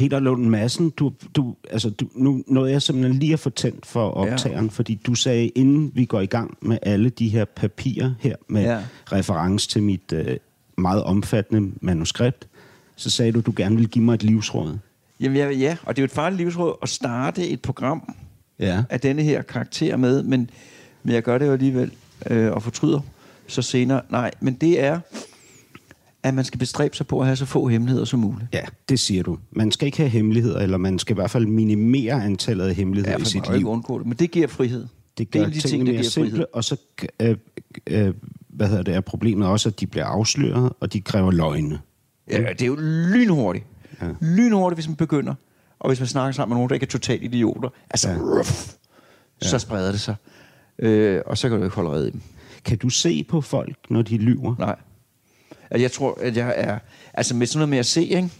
Peter Lund Madsen, du, du, altså, du, nu nåede jeg simpelthen lige at få tændt for optageren, ja. fordi du sagde, inden vi går i gang med alle de her papirer her, med ja. reference til mit øh, meget omfattende manuskript, så sagde du, du gerne ville give mig et livsråd. Jamen ja, ja, og det er jo et farligt livsråd at starte et program Ja. af denne her karakter med, men, men jeg gør det jo alligevel øh, og fortryder så senere. Nej, men det er, at man skal bestræbe sig på at have så få hemmeligheder som muligt. Ja, det siger du. Man skal ikke have hemmeligheder, eller man skal i hvert fald minimere antallet af hemmeligheder Ja, i sit liv. undgå det, men det giver frihed. Det det er gør af de tingene ting, der mere giver simple, frihed. og så øh, øh, hvad hedder det, er problemet også, at de bliver afsløret, og de kræver løgne. Ja, det er jo lynhurtigt. Ja. Lynhurtigt, hvis man begynder. Og hvis man snakker sammen med nogen, der ikke er totalt idioter. Altså, ja. ruff, så spreder det sig. Øh, og så kan du ikke holde red i dem. Kan du se på folk, når de lyver? Nej. Altså, Jeg tror, at jeg er... Altså, med sådan noget med at se, ikke?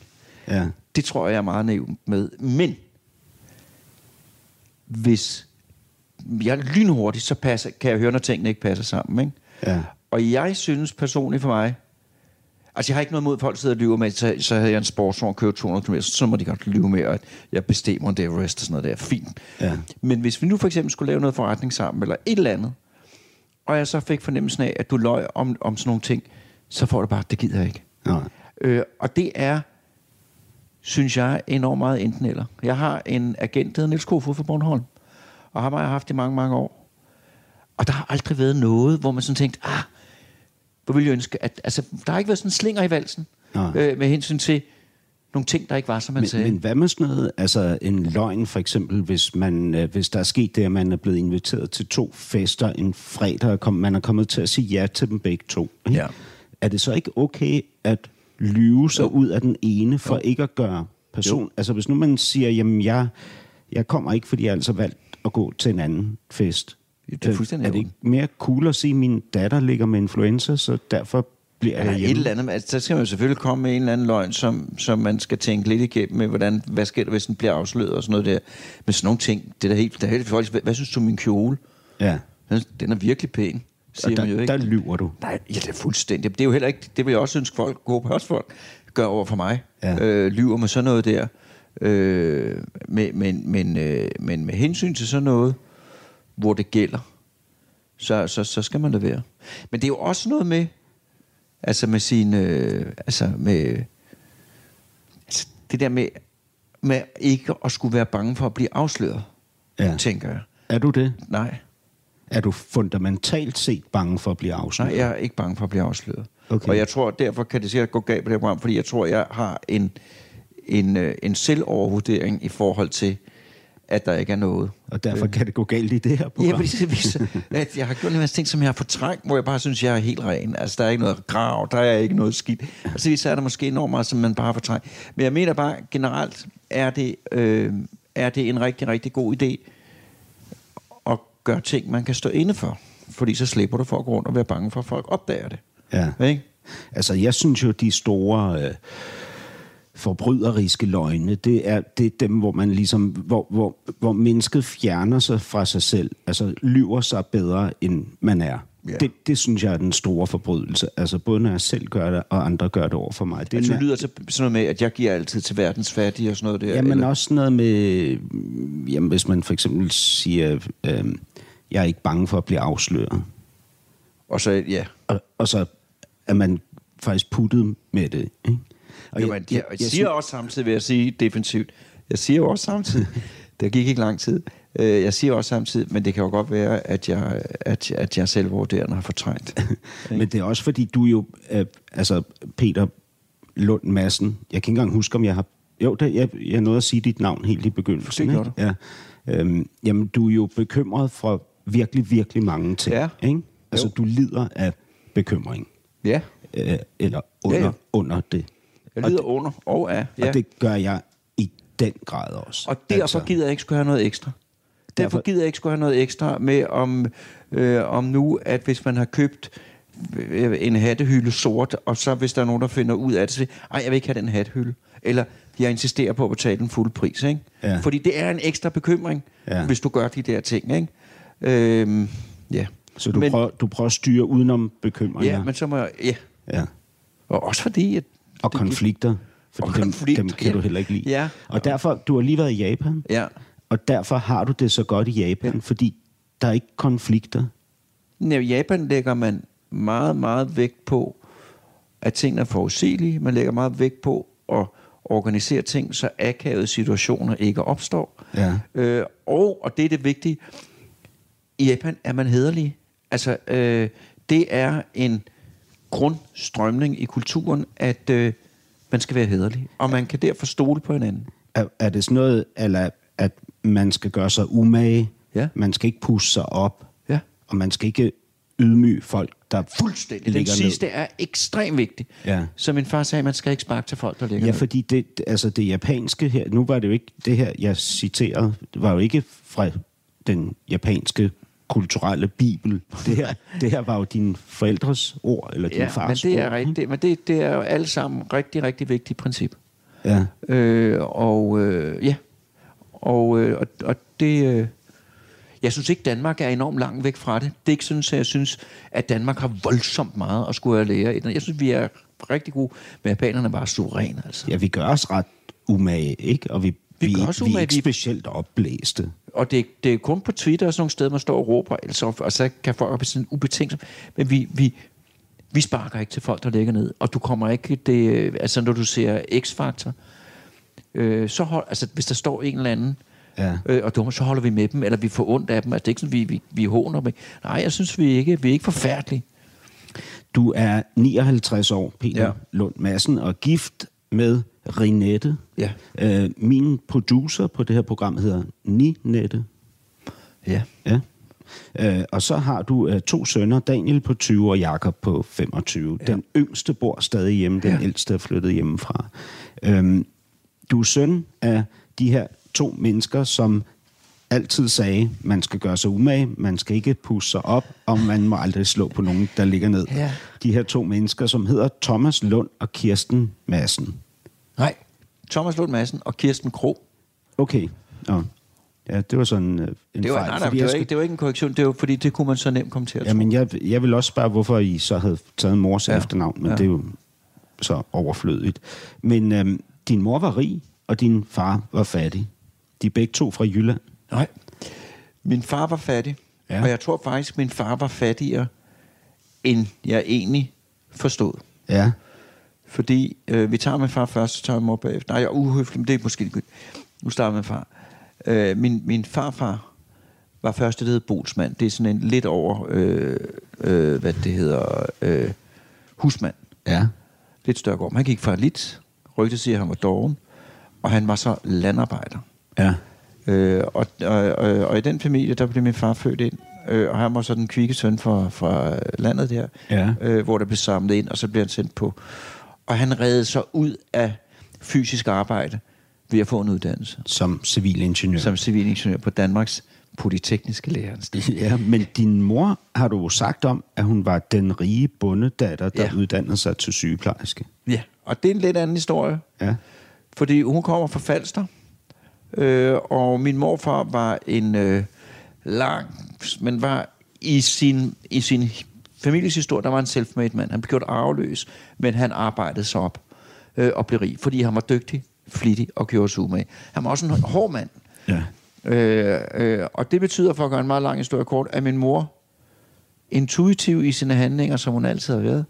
Ja. Det tror jeg, jeg er meget naiv med. Men hvis jeg er lynhurtigt, så passer, kan jeg høre, når tingene ikke passer sammen. Ikke? Ja. Og jeg synes personligt for mig, altså jeg har ikke noget mod, at folk sidder og lyver med, så, så havde jeg en sportsvogn kørt 200 km, så må de godt lyve med, at jeg bestemmer en Everest og sådan noget der. Fint. Ja. Men hvis vi nu for eksempel skulle lave noget forretning sammen, eller et eller andet, og jeg så fik fornemmelsen af, at du løj om, om sådan nogle ting, så får du bare, det gider jeg ikke. Nej. Øh, og det er, synes jeg, enormt meget enten eller. Jeg har en agent, der hedder Niels Kofod fra Bornholm, og ham har jeg haft i mange, mange år. Og der har aldrig været noget, hvor man sådan tænkt, ah, hvor ville jeg ønske, at, altså, der har ikke været sådan slinger i valsen, Nej. øh, med hensyn til nogle ting, der ikke var, som man sagde. Men, men hvad med sådan noget, altså en løgn for eksempel, hvis, man, øh, hvis der er sket det, at man er blevet inviteret til to fester en fredag, og kom, man er kommet til at sige ja til dem begge to. ikke? Ja. Er det så ikke okay at lyve sig Jo. ud af den ene, for Jo. ikke at gøre person... Altså hvis nu man siger, jamen jeg, jeg kommer ikke, fordi jeg altså valgt at gå til en anden fest. Det er fuldstændig er det ikke mere cool at sige, at min datter ligger med influenza, så derfor bliver jeg et hjemme? eller andet, altså, der skal man jo selvfølgelig komme med en eller anden løgn, som, som man skal tænke lidt igennem med, hvordan, hvad sker der, hvis den bliver afsløret og sådan noget der. Men sådan nogle ting, det er da helt, det er helt hvad, hvad synes du om min kjole? Ja. Den er virkelig pæn, siger der, man jo ikke. der lyver du. Nej, ja, det er fuldstændig. Det er jo heller ikke, det vil jeg også ønske folk, gode postfolk, gør over for mig. Ja. Øh, lyver med sådan noget der. Øh, men, men, men, øh, men med hensyn til sådan noget, hvor det gælder, så, så, så skal man da være. Men det er jo også noget med, altså med sin, øh, altså med, altså det der med, med ikke at skulle være bange for at blive afsløret, Ja. tænker jeg. Er du det? Nej, Er du fundamentalt set bange for at blive afsløret? Nej, jeg er ikke bange for at blive afsløret. Okay. Og jeg tror, derfor kan det sikkert gå galt på det her program, fordi jeg tror, jeg har en, en, øh, en selvovervurdering i forhold til, at der ikke er noget. Og derfor kan det gå galt i det her program? Ja, fordi det viser, at jeg har gjort en masse ting, som jeg har fortrængt, hvor jeg bare synes, jeg er helt ren. Altså, der er ikke noget grav, der er ikke noget skidt. Og så er der måske enormt meget, som man bare har fortrængt. Men jeg mener bare, generelt er det, øh, er det en rigtig, rigtig god idé at gøre ting, man kan stå inde for. Fordi så slipper du for at gå rundt og være bange for, at folk opdager det. Ja. Ikke? Altså, jeg synes jo, de store øh, forbryderiske løgne, det er, det er dem, hvor man ligesom, hvor, hvor, hvor mennesket fjerner sig fra sig selv, altså lyver sig bedre, end man er. Ja. Det, det synes jeg er den store forbrydelse. Altså både når jeg selv gør det, og andre gør det over for mig. Det Altså, lyder til sådan noget med, at jeg giver altid til verdens fattige og sådan noget der. Jamen eller? også noget med, jamen, hvis man for eksempel siger, øh, jeg er ikke bange for at blive afsløret. Og så, ja. Og, og så er man faktisk puttet med det. Ikke? Og Og jeg, jeg, jeg, jeg siger også samtidig, vil jeg sige defensivt, jeg siger også samtidig, der gik ikke lang tid, øh, jeg siger også samtidig, men det kan jo godt være, at jeg, at, at jeg selv vurderende har fortrængt. Men det er også fordi, du jo, øh, altså Peter Lund Madsen, jeg kan ikke engang huske, om jeg har, jo, det, jeg, jeg nåede at sige dit navn helt i begyndelsen. Det gjorde? Ja. Øhm, jamen, du er jo bekymret for virkelig, virkelig mange ting. Ja. Ikke? Altså, Jo. du lider af bekymring. ja, Øh, eller under, Ja, ja. under det. jeg Og lider under og af. Ja. Og det gør jeg i den grad også. Og derfor altså. gider jeg ikke skulle have noget ekstra. Derfor gider jeg ikke skulle have noget ekstra med om, øh, om nu, at hvis man har købt øh, en hattehylde sort, og så hvis der er nogen, der finder ud af det, så ej, jeg vil ikke have den hattehylde. Eller jeg insisterer på at betale den fulde pris. Ikke? Ja. Fordi det er en ekstra bekymring, Ja. hvis du gør de der ting. Ikke? Øhm, ja. Så du, men, prøver, du prøver at styre udenom bekymringer. Ja, men så må jeg... Ja. ja. Og også fordi... At Og konflikter. Fordi Og dem, konflikter, dem kan ja. du heller ikke lide. Ja. Og derfor, du har lige været i Japan, Ja. Og derfor har du det så godt i Japan, Ja. fordi der er ikke konflikter. I Japan lægger man meget, meget vægt på, at tingene er forudsigelige. Man lægger meget vægt på at organisere ting, så akavede situationer ikke opstår. Ja. Øh, og, og det er det vigtige, i Japan er man hederlig. Altså, øh, det er en grundstrømning i kulturen, at øh, man skal være hederlig. Og man kan derfor stole på hinanden. Er, er det sådan noget, eller at man skal gøre sig umage, Ja. man skal ikke pusse sig op, Ja. og man skal ikke ydmyge folk, der Fuldstændig. Den ligger sidste ned. er ekstremt vigtig. Ja. Som min far sagde, man skal ikke sparke til folk, der ligger Ja, ned. fordi det, det- altså det japanske her, nu var det jo ikke, det her, jeg citerede, det var jo ikke fra den japanske kulturelle bibel. Det her, det her var jo dine forældres ord, eller din Ja, fars men det er ord. rigtigt. Men det, det er jo alle sammen rigtig, rigtig vigtige princip. Ja. Øh, og øh, ja, og, øh, og, og det... Øh, jeg synes ikke, Danmark er enormt langt væk fra det. Det er ikke sådan, at jeg synes, at Danmark har voldsomt meget at skulle lære. Jeg synes, vi er rigtig gode, men japanerne er bare suveræne. Altså. ja, vi gør os ret umage, ikke? Og vi, Vi vi, gør vi, er ikke specielt opblæste. Og det, det er kun på Twitter og sådan nogle steder, man står og råber, altså, og så kan folk blive sådan ubetænkt. Men vi, vi, vi sparker ikke til folk, der ligger ned. Og du kommer ikke... Det, altså, når du ser X-Factor, øh, så hold, altså, hvis der står en eller anden, Ja. øh, og du, så holder vi med dem, eller vi får ondt af dem. Altså, det er ikke sådan, vi, vi, vi håner dem. Nej, jeg synes, vi ikke, vi er ikke forfærdelige. Du er 59 år, Peter Ja. Lund Madsen, og gift med Rinette. Ja. Øh, min producer på det her program hedder Ninette. Ja. Ja. Øh, og så har du øh, to sønner, Daniel på 20 og Jakob på 25. Ja. Den yngste bor stadig hjemme, den ja. ældste er flyttet hjemmefra. Øhm, du er søn af de her to mennesker, som altid sagde, man skal gøre sig umage, man skal ikke pusse sig op, og man må aldrig slå på nogen, der ligger ned. Ja. De her to mennesker, som hedder Thomas Lund og Kirsten Madsen. Nej. Thomas Lund Madsen og Kirsten Kro. Okay. Nå. Ja, det var sådan øh, en Det var, fejl. nej, nej, det, var skal- ikke, det var ikke en korrektion, det var fordi, det kunne man så nemt komme til at tro. Jamen, jeg, jeg vil også spørge, hvorfor I så havde taget mors Ja. ja. efternavn, men Ja. ja. det er jo så overflødigt. Men øhm, din mor var rig, og din far var fattig. De er begge to fra Jylland. Nej. Min far var fattig, ja. Og jeg tror faktisk, min far var fattigere, end jeg egentlig forstod. Ja. Fordi øh, vi tager min far først, så tager jeg mor bagefter. Nej, jeg er uhøflig, men det er måske ikke Nu starter med far. Øh, min, min farfar var første, det hed Bolsmand. Det er sådan en lidt over, øh, øh, hvad det hedder, øh, husmand. Ja. Lidt større gård. Han gik fra lidt. Rygtet siger, at han var doven. Og han var så landarbejder. Ja. Øh, og, og, og, og i den familie, der blev min far født ind. Øh, og han var så den kvikke søn fra, fra landet der, Ja. øh, hvor der blev samlet ind, og så blev han sendt på. Og han redde sig ud af fysisk arbejde ved at få en uddannelse Som civilingeniør. som civilingeniør på Danmarks Polytekniske Læreranstalt. Ja, men din mor har du jo sagt om, at hun var den rige bondedatter, der ja. uddannede sig til sygeplejerske. Ja, og det er en lidt anden historie. Ja. Fordi hun kommer fra Falster, øh, og min morfar var en øh, lang, men var i sin, i sin families historie, der var en self-made mand. Han blev gjort arveløs, men han arbejdede sig op øh, og blev rig, fordi han var dygtig, flittig og gjorde sig umage. Han var også en hård mand. Ja. Øh, øh, og det betyder, for at gøre en meget lang historie kort, at min mor, intuitiv i sine handlinger, som hun altid har været,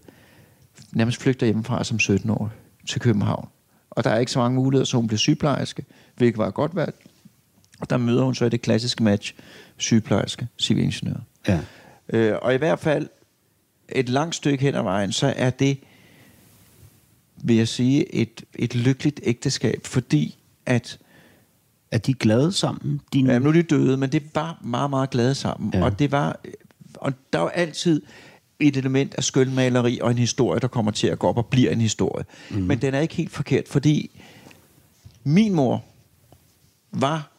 nærmest flygter hjemmefra som 17 år til København. Og der er ikke så mange muligheder, så hun bliver sygeplejerske, hvilket var et godt valg. Og der møder hun så i det klassiske match sygeplejerske, civilingeniør. Ja. Øh, og i hvert fald et langt stykke hen ad vejen, så er det, vil jeg sige, et, et lykkeligt ægteskab, fordi at Er de glade sammen? Dine... Ja, nu er de døde, men det var meget, meget glade sammen. Ja. Og det var... Og der var altid et element af skølmaleri og en historie, der kommer til at gå op og bliver en historie. Mm. Men den er ikke helt forkert, fordi min mor var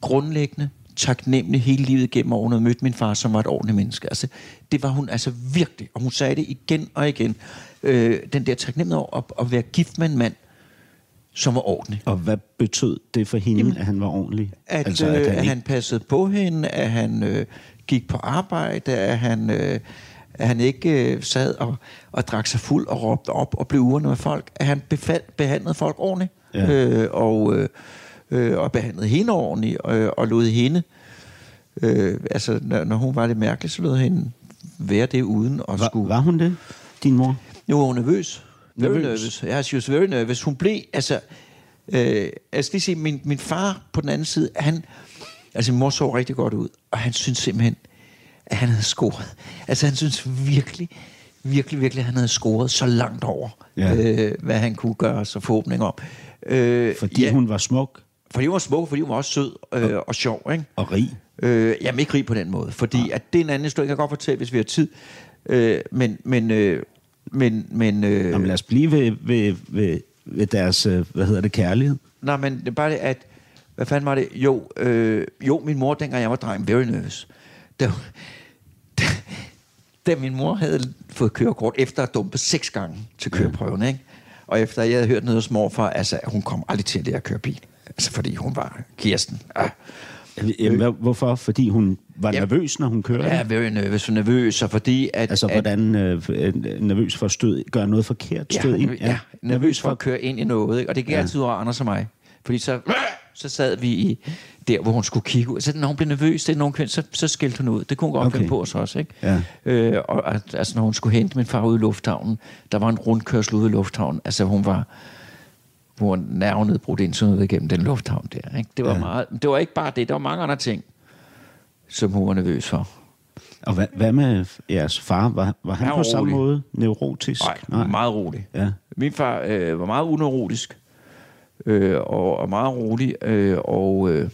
grundlæggende taknemmelig hele livet gennem årene og mødt min far, som var et ordentligt menneske. Altså, det var hun altså virkelig, og hun sagde det igen og igen. Øh, den der taknemmelighed over at, at være gift med en mand, som var ordentlig. Og hvad betød det for hende, Jamen, at han var ordentlig? At, altså, at, han, øh, at han passede på hende, at han øh, gik på arbejde, at han, øh, at han ikke øh, sad og, og drak sig fuld og råbte op og blev uren med folk. At han befald, behandlede folk ordentligt. Ja. Øh, og, øh, øh, og behandlede hende ordentligt øh, og lod hende... Øh, altså, når, når hun var lidt mærkelig, så lod hende være det uden at var, skulle... Var hun det, din mor? Jo, hun var nervøs. Very nervøs. nervous. Ja, she was very nervous. Hun blev, altså... Øh, jeg skal lige sige, min, min far på den anden side, han... Altså, min mor så rigtig godt ud, og han synes simpelthen, at han havde scoret. Altså, han synes virkelig, virkelig, virkelig, at han havde scoret så langt over, ja. øh, hvad han kunne gøre sig forhåbning om. Øh, fordi ja, hun var smuk? Fordi hun var smuk, fordi hun var også sød øh, og, og sjov. Ikke? Og rig? Øh, jamen, ikke rig på den måde, fordi ja. at det er en anden historie, jeg kan godt fortælle, hvis vi har tid. Øh, men, men, øh, men, men, øh, Jamen, lad os blive ved, ved, ved, ved deres, øh, hvad hedder det, kærlighed. Nej, men det er bare det, at, hvad fanden var det? Jo, øh, jo min mor, dengang jeg var dreng, very nervous. Da, da, da min mor havde fået kørekort, efter at dumpe seks gange til køreprøven, ikke? og efter jeg havde hørt noget hos morfar, altså, hun kom aldrig til at lære at køre bil. Altså, fordi hun var Kirsten. Ah. Jamen, hvorfor? Fordi hun var ja, nervøs, når hun kørte? Ja, very nervøs nervøs, og fordi at... Altså, hvordan øh, nervøs for at stød, gøre noget forkert? Stød ja, ind? Ja, ja, nervøs for at køre ind i noget, ikke? og det gik ja. altid over Anders og mig. Fordi så, så sad vi i, der, hvor hun skulle kigge ud. Så når hun blev nervøs, det er nogen så, så skældte hun ud. Det kunne hun godt okay. finde på os også. Ikke? Ja. Øh, og altså, når hun skulle hente min far ud i lufthavnen, der var en rundkørsel ude i lufthavnen. Altså, hun var hvor nervenedbrudt ind sådan noget igennem den lufthavn der. Ikke? Det, var ja. meget, det var ikke bare det, der var mange andre ting, som hun var nervøs for. Og hvad, hvad med jeres far? Var, var han, han på samme måde neurotisk? Nej, Nej, meget rolig. Ja. Min far øh, var meget uneurotisk, øh, og, og meget rolig, øh, og, øh,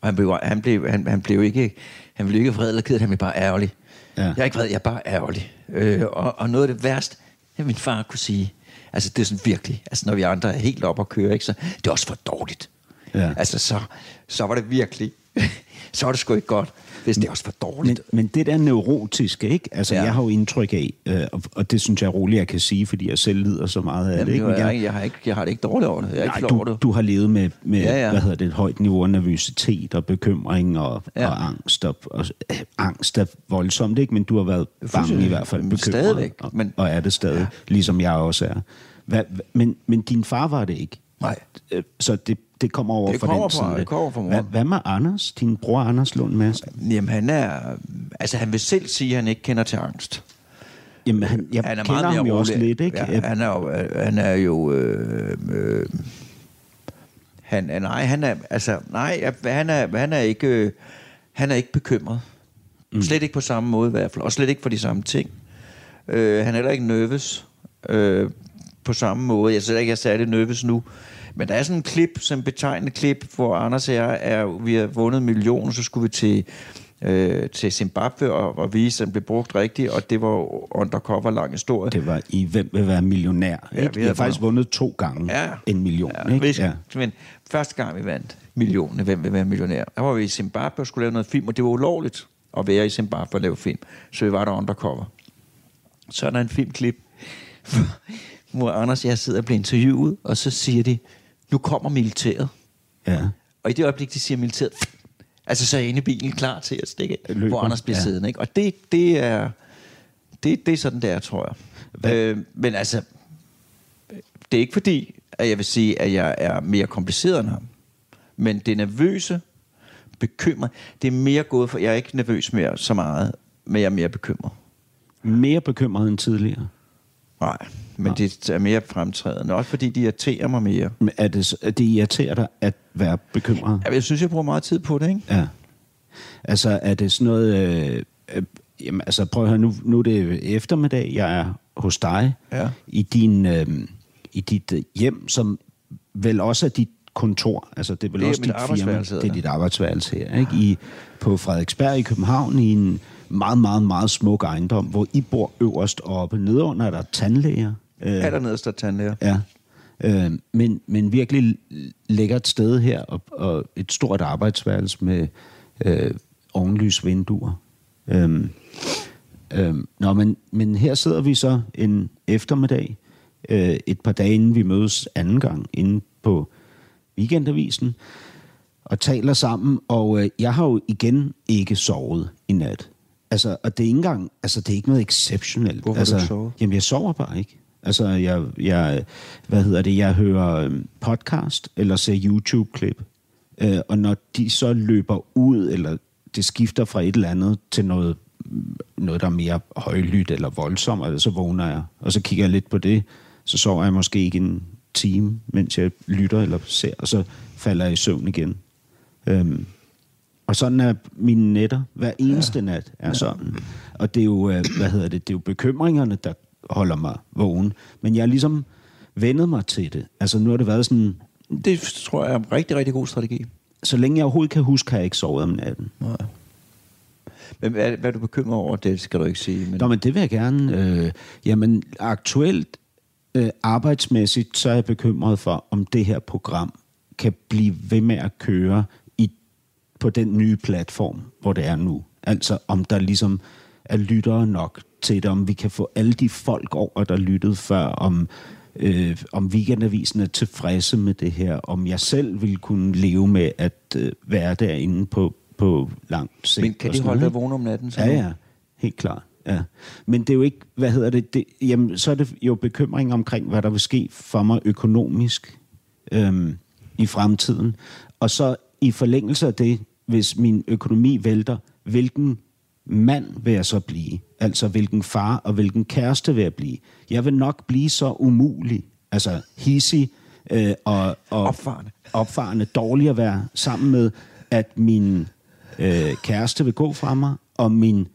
og han blev, han blev, han, han blev ikke, han blev ikke vred eller ked, han blev bare ærgerlig. Ja. Jeg er ikke vred, jeg er bare ærgerlig. Øh, og, og noget af det værste, min far kunne sige, Altså, det er sådan virkelig, altså når vi andre er helt op og køre, ikke, så det er også for dårligt. Ja. Altså, så, så var det virkelig, så var det sgu ikke godt, hvis det er også for dårligt. Men, men det der neurotiske, ikke? Altså, ja. jeg har jo indtryk af, øh, og, det synes jeg er roligt, jeg kan sige, fordi jeg selv lider så meget af Jamen, det. Ikke? Jeg, jeg, har ikke, jeg har det ikke dårligt over det. Jeg nej, du, det. du har levet med, med ja, ja. hvad hedder det, et højt niveau af nervøsitet og bekymring og, ja. og angst. Og, og, øh, angst er voldsomt, ikke? Men du har været bange i hvert fald. Bekymret, stadigvæk. Og, men, og er det stadig, ja. ligesom jeg også er. Hva, men, men din far var det ikke? Nej. Øh, så det, det kommer over det fra kommer den side? Det kommer fra mor. Hvad, hvad med Anders, din bror Anders Lund Madsen? Jamen han er... Altså han vil selv sige, at han ikke kender til angst. Jamen han, jeg han er kender ham jo også lidt, ikke? Ja, han er jo... Han er jo øh, øh, han, nej, han er... Altså, nej, han er, han er ikke... Øh, han er ikke bekymret. Mm. Slet ikke på samme måde i hvert fald. Og slet ikke for de samme ting. Øh, han er heller ikke nervøs. Øh, på samme måde. Jeg synes ikke, jeg er særlig nervøs nu. Men der er sådan en klip, en betegnende klip, hvor Anders og jeg er, vi har vundet millioner, så skulle vi til, øh, til Zimbabwe og, og vise, at den blev brugt rigtigt, og det var undercover lang historie. Det var i Hvem vil være millionær? Ja, ikke? vi, vi har faktisk vundet to gange ja. en million. Ja, ikke? Hvis, ja. Men første gang vi vandt millionen, Hvem vil være millionær, der var vi i Zimbabwe og skulle lave noget film, og det var ulovligt at være i Zimbabwe og lave film. Så vi var der undercover. Så er der en filmklip, hvor Anders og jeg sidder og bliver interviewet, og så siger de, nu kommer militæret. Ja. Og i det øjeblik, de siger militæret, altså så er inde i bilen klar til at stikke, Løber. hvor Anders bliver ja. siddende. Ikke? Og det, det, er, det, det er sådan, der, tror jeg. Øh, men altså, det er ikke fordi, at jeg vil sige, at jeg er mere kompliceret end ham. Men det nervøse, bekymret, det er mere gået for, jeg er ikke nervøs mere så meget, men jeg er mere bekymret. Mere bekymret end tidligere? Nej, men Nå. det er mere fremtrædende. Også fordi de irriterer mig mere. Men er det, er det irriterer dig at være bekymret? Ja, jeg synes, jeg bruger meget tid på det, ikke? Ja. Altså, er det sådan noget... Øh, øh, jamen, altså, prøv at høre, nu, nu er det eftermiddag, jeg er hos dig, ja. i, din, øh, i dit øh, hjem, som vel også er dit kontor. Altså, det er vel det er også dit firma. Det er dit arbejdsværelse her, ikke? I, på Frederiksberg i København, i en meget, meget, meget smuk ejendom, hvor I bor øverst oppe. Nedenunder er der tandlæger. Øh, er der nederst der tandlæger? Ja. Øh, men, men virkelig lækkert sted her, og, og et stort arbejdsværelse med øh, ovenlysvinduer. Øh, øh, nå, men, men her sidder vi så en eftermiddag, øh, et par dage inden vi mødes anden gang, inde på weekendavisen, og taler sammen, og øh, jeg har jo igen ikke sovet i nat. Altså, og det er ikke engang, altså, det er ikke noget exceptionelt. Hvorfor altså, du sovet? Jamen, jeg sover bare ikke. Altså, jeg, jeg, hvad hedder det, jeg hører øhm, podcast eller ser YouTube-klip. Øh, og når de så løber ud, eller det skifter fra et eller andet til noget, noget der er mere højlydt eller voldsomt, så vågner jeg. Og så kigger jeg lidt på det, så sover jeg måske ikke en time, mens jeg lytter eller ser, og så falder jeg i søvn igen. Øhm, og sådan er mine nætter. Hver eneste ja. nat er sådan. Og det er jo, øh, hvad hedder det, det er jo bekymringerne, der holder mig vågen. Men jeg har ligesom vendet mig til det. Altså nu har det været sådan... Det tror jeg er en rigtig, rigtig god strategi. Så længe jeg overhovedet kan huske, har jeg ikke sovet om natten. Nej. Men hvad, hvad er du bekymret over? Det skal du ikke sige. Men... Nå, men det vil jeg gerne. Øh, jamen, aktuelt øh, arbejdsmæssigt, så er jeg bekymret for, om det her program kan blive ved med at køre på den nye platform, hvor det er nu. Altså, om der ligesom er lyttere nok til det, om vi kan få alle de folk over, der lyttede før, om, øh, om weekendavisen er tilfredse med det her, om jeg selv vil kunne leve med at øh, være derinde på, på lang sigt. Men kan de holde dig vågen om natten? Så Ja, ja. Helt klart. Ja. Men det er jo ikke, hvad hedder det, det jamen, så er det jo bekymring omkring, hvad der vil ske for mig økonomisk øhm, i fremtiden. Og så i forlængelse af det, hvis min økonomi vælter, hvilken mand vil jeg så blive? Altså hvilken far og hvilken kæreste vil jeg blive? Jeg vil nok blive så umulig, altså hissig øh, og, og Opfarende. opfarende, dårlig at være sammen med, at min øh, kæreste vil gå fra mig, og min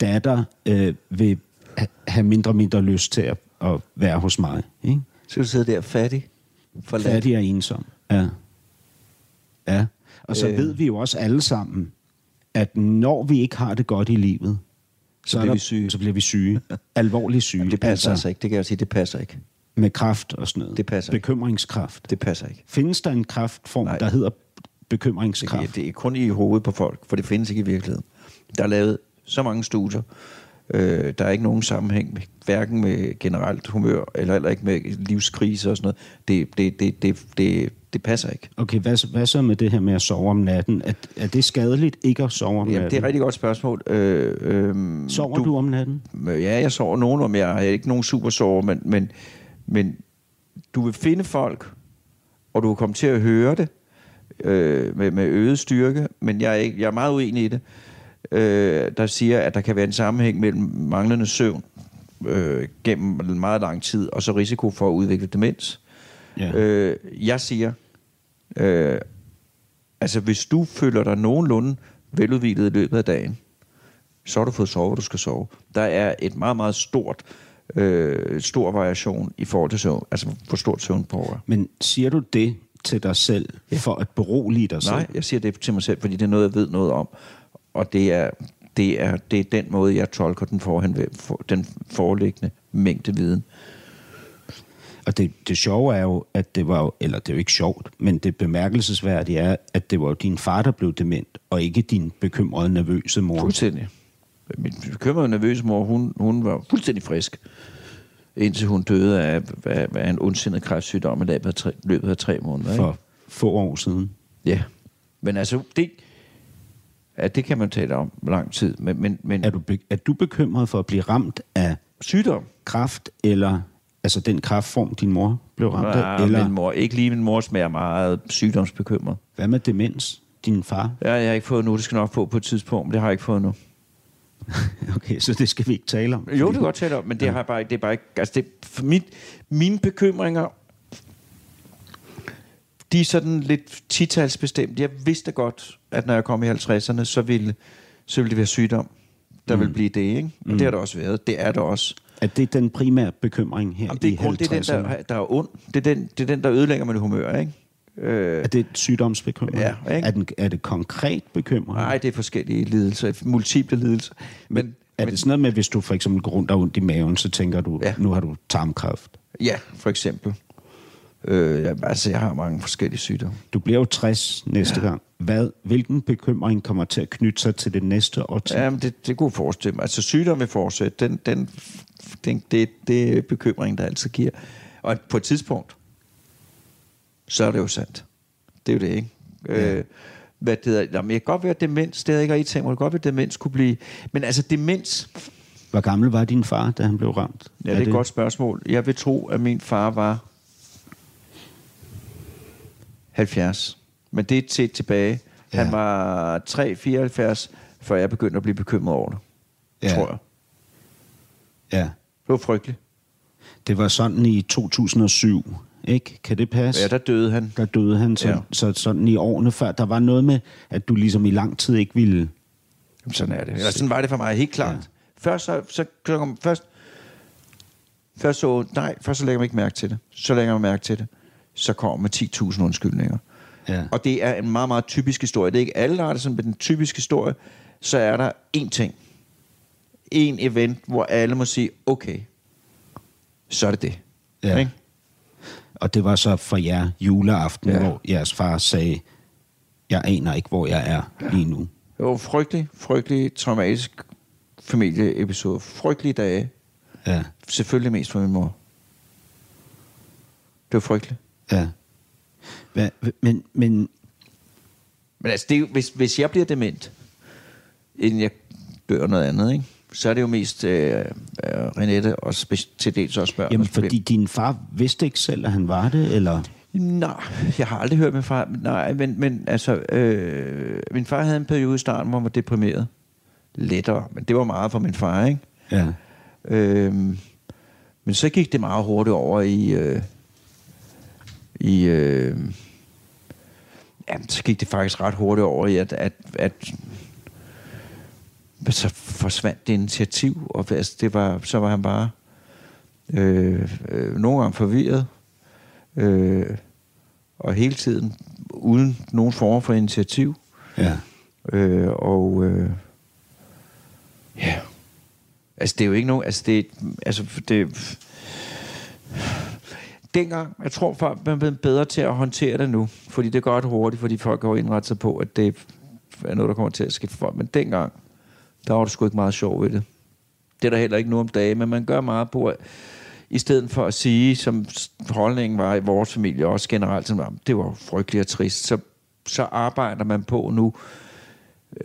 datter øh, vil ha- have mindre og mindre lyst til at, at være hos mig. Ikke? Så du sidde der fattig? Forladt. Fattig og ensom. Ja. Ja. Og så Øh. ved vi jo også alle sammen, at når vi ikke har det godt i livet, så, er bliver der, vi syge. så bliver vi syge. Alvorligt syge. Jamen, det passer altså. ikke. Det kan jeg sige, det passer ikke. Med kraft og sådan noget. Det passer ikke. Bekymringskraft. Det passer ikke. Findes der en kraftform, Nej. der hedder Det, bekymringskraft? er- det er kun i hovedet på folk, for det findes ikke i virkeligheden. Der er lavet så mange studier. Øh, der er ikke nogen sammenhæng, med, hverken med generelt humør, eller heller ikke med livskrise og sådan noget. Det, det, det, det, det, det passer ikke. Okay, hvad, hvad så med det her med at sove om natten? Er, er det skadeligt ikke at sove om natten? Jamen, det er et rigtig godt spørgsmål. Øh, øh, Sover du, du om natten? Ja, jeg sover nogen om. Jeg er ikke nogen super sover, men, men, men du vil finde folk, og du vil komme til at høre det øh, med, med øget styrke, men jeg er, ikke, jeg er meget uenig i det, øh, der siger, at der kan være en sammenhæng mellem manglende søvn øh, gennem en meget lang tid, og så risiko for at udvikle demens. Ja. Øh, jeg siger, øh, altså hvis du føler dig nogenlunde veludvilet i løbet af dagen, så har du fået sovet, hvor du skal sove. Der er et meget, meget stort, øh, stor variation i forhold til søvn, altså hvor stort søvn pågår. Men siger du det til dig selv, ja. for at berolige dig selv? Nej, jeg siger det til mig selv, fordi det er noget, jeg ved noget om. Og det er, det er, det er den måde, jeg tolker den, forhen, for, den foreliggende mængde viden. Og det, det sjove er jo, at det var jo, eller det er jo ikke sjovt, men det bemærkelsesværdige er, at det var jo din far, der blev dement, og ikke din bekymrede, nervøse mor. Fuldstændig. Min bekymrede nervøse mor, hun, hun var fuldstændig frisk, indtil hun døde af, af, af en ondsindet kræftsygdom i løbet af tre, løbet af tre måneder. Ikke? For få år siden. Ja. Men altså, det, ja, det kan man tale om lang tid. Men, men, men Er du, er du bekymret for at blive ramt af sygdom? kraft, eller altså den kraftform, din mor blev ramt af? Ja, Eller min mor, ikke lige min mor smager meget sygdomsbekymret. hvad med demens? Din far? Ja, jeg har ikke fået nu, det skal nok få på et tidspunkt, men det har jeg ikke fået nu. Okay, så det skal vi ikke tale om. Jo, det kan godt tale om, men det, har jeg bare, det er bare ikke... Altså, det, for mit, mine bekymringer, de er sådan lidt titalsbestemt. Jeg vidste godt, at når jeg kom i 50'erne, så ville, så ville det være sygdom, der mm. ville blive det, ikke? Og mm. det har det også været. Det er det også. Er det den primære bekymring her Jamen, det, i er grund, det er den, 50'erne? der, der er ond. Det er den, det er den der ødelægger mit humør, ikke? Øh, Er det sygdomsbekymring? Ja, ikke? Er, den, er det konkret bekymring? nej, det er forskellige lidelser, multiple lidelser. Men, Er det sådan noget med, hvis du for eksempel går rundt og ondt i maven, så tænker du, ja. nu har du tarmkræft? Ja, for eksempel. Øh, altså, jeg har mange forskellige sygdomme. Du bliver jo 60 næste ja. gang. Hvad, hvilken bekymring kommer til at knytte sig til det næste år? Ja, det, det kunne forestille mig. Altså, sygdom vil fortsætte. Den, den, den, det, det er bekymringen, der altid giver. Og på et tidspunkt, så er det jo sandt. Det er jo det, ikke? Ja. Øh, hvad det hedder, jamen, jeg kan godt være demens, det havde ikke rigtig tænkt mig, godt være demens kunne blive, men altså demens... Hvor gammel var din far, da han blev ramt? Ja, det er, det et godt spørgsmål. Jeg vil tro, at min far var 70. Men det er til tilbage. Ja. Han var 3-74, før jeg begyndte at blive bekymret over det. Ja. Tror jeg. Ja. Det var frygteligt. Det var sådan i 2007, ikke? Kan det passe? Ja, der døde han. Der døde han, så, ja. så sådan i årene før. Der var noget med, at du ligesom i lang tid ikke ville... Jamen, sådan er det. Eller sådan var det for mig, helt klart. Ja. Først så, så først, først så, nej, først så lægger man ikke mærke til det. Så lægger man mærke til det. Så kommer med 10.000 undskyldninger. Ja. Og det er en meget, meget typisk historie. Det er ikke alle, der har det sådan, men den typiske historie, så er der én ting. En event, hvor alle må sige, okay, så er det det. Ja. Ikke? Og det var så for jer juleaften, ja. hvor jeres far sagde, jeg aner ikke, hvor jeg er ja. lige nu. Det var frygtelig, frygtelig traumatisk familieepisode. Frygtelige dage. Ja. Selvfølgelig mest for min mor. Det var frygteligt. Ja. Hva, men, men... Men altså, det er jo, hvis, hvis jeg bliver dement, inden jeg dør noget andet, ikke? så er det jo mest øh, øh, Renette og til dels også børn. Jamen, fordi din far vidste ikke selv, at han var det, eller? Nej, jeg har aldrig hørt min far. Nej, men, men altså, øh, min far havde en periode i starten, hvor han var deprimeret. Lettere, men det var meget for min far, ikke? Ja. Øh, men så gik det meget hurtigt over i... Øh, i øh, jamen, så gik det faktisk ret hurtigt over i, at, at, at så forsvandt det initiativ, og altså, det var, så var han bare øh, øh, nogle gange forvirret, øh, og hele tiden uden nogen form for initiativ. Ja. Øh, og øh, ja, altså det er jo ikke nogen, altså det, altså det, dengang, jeg tror folk er blevet bedre til at håndtere det nu, fordi det går ret hurtigt, fordi folk har indrettet sig på, at det er noget, der kommer til at ske for folk. Men dengang, der var det sgu ikke meget sjov ved det. Det er der heller ikke nu om dagen, men man gør meget på, at i stedet for at sige, som holdningen var i vores familie, også generelt, som, det var frygteligt og trist, så, så arbejder man på nu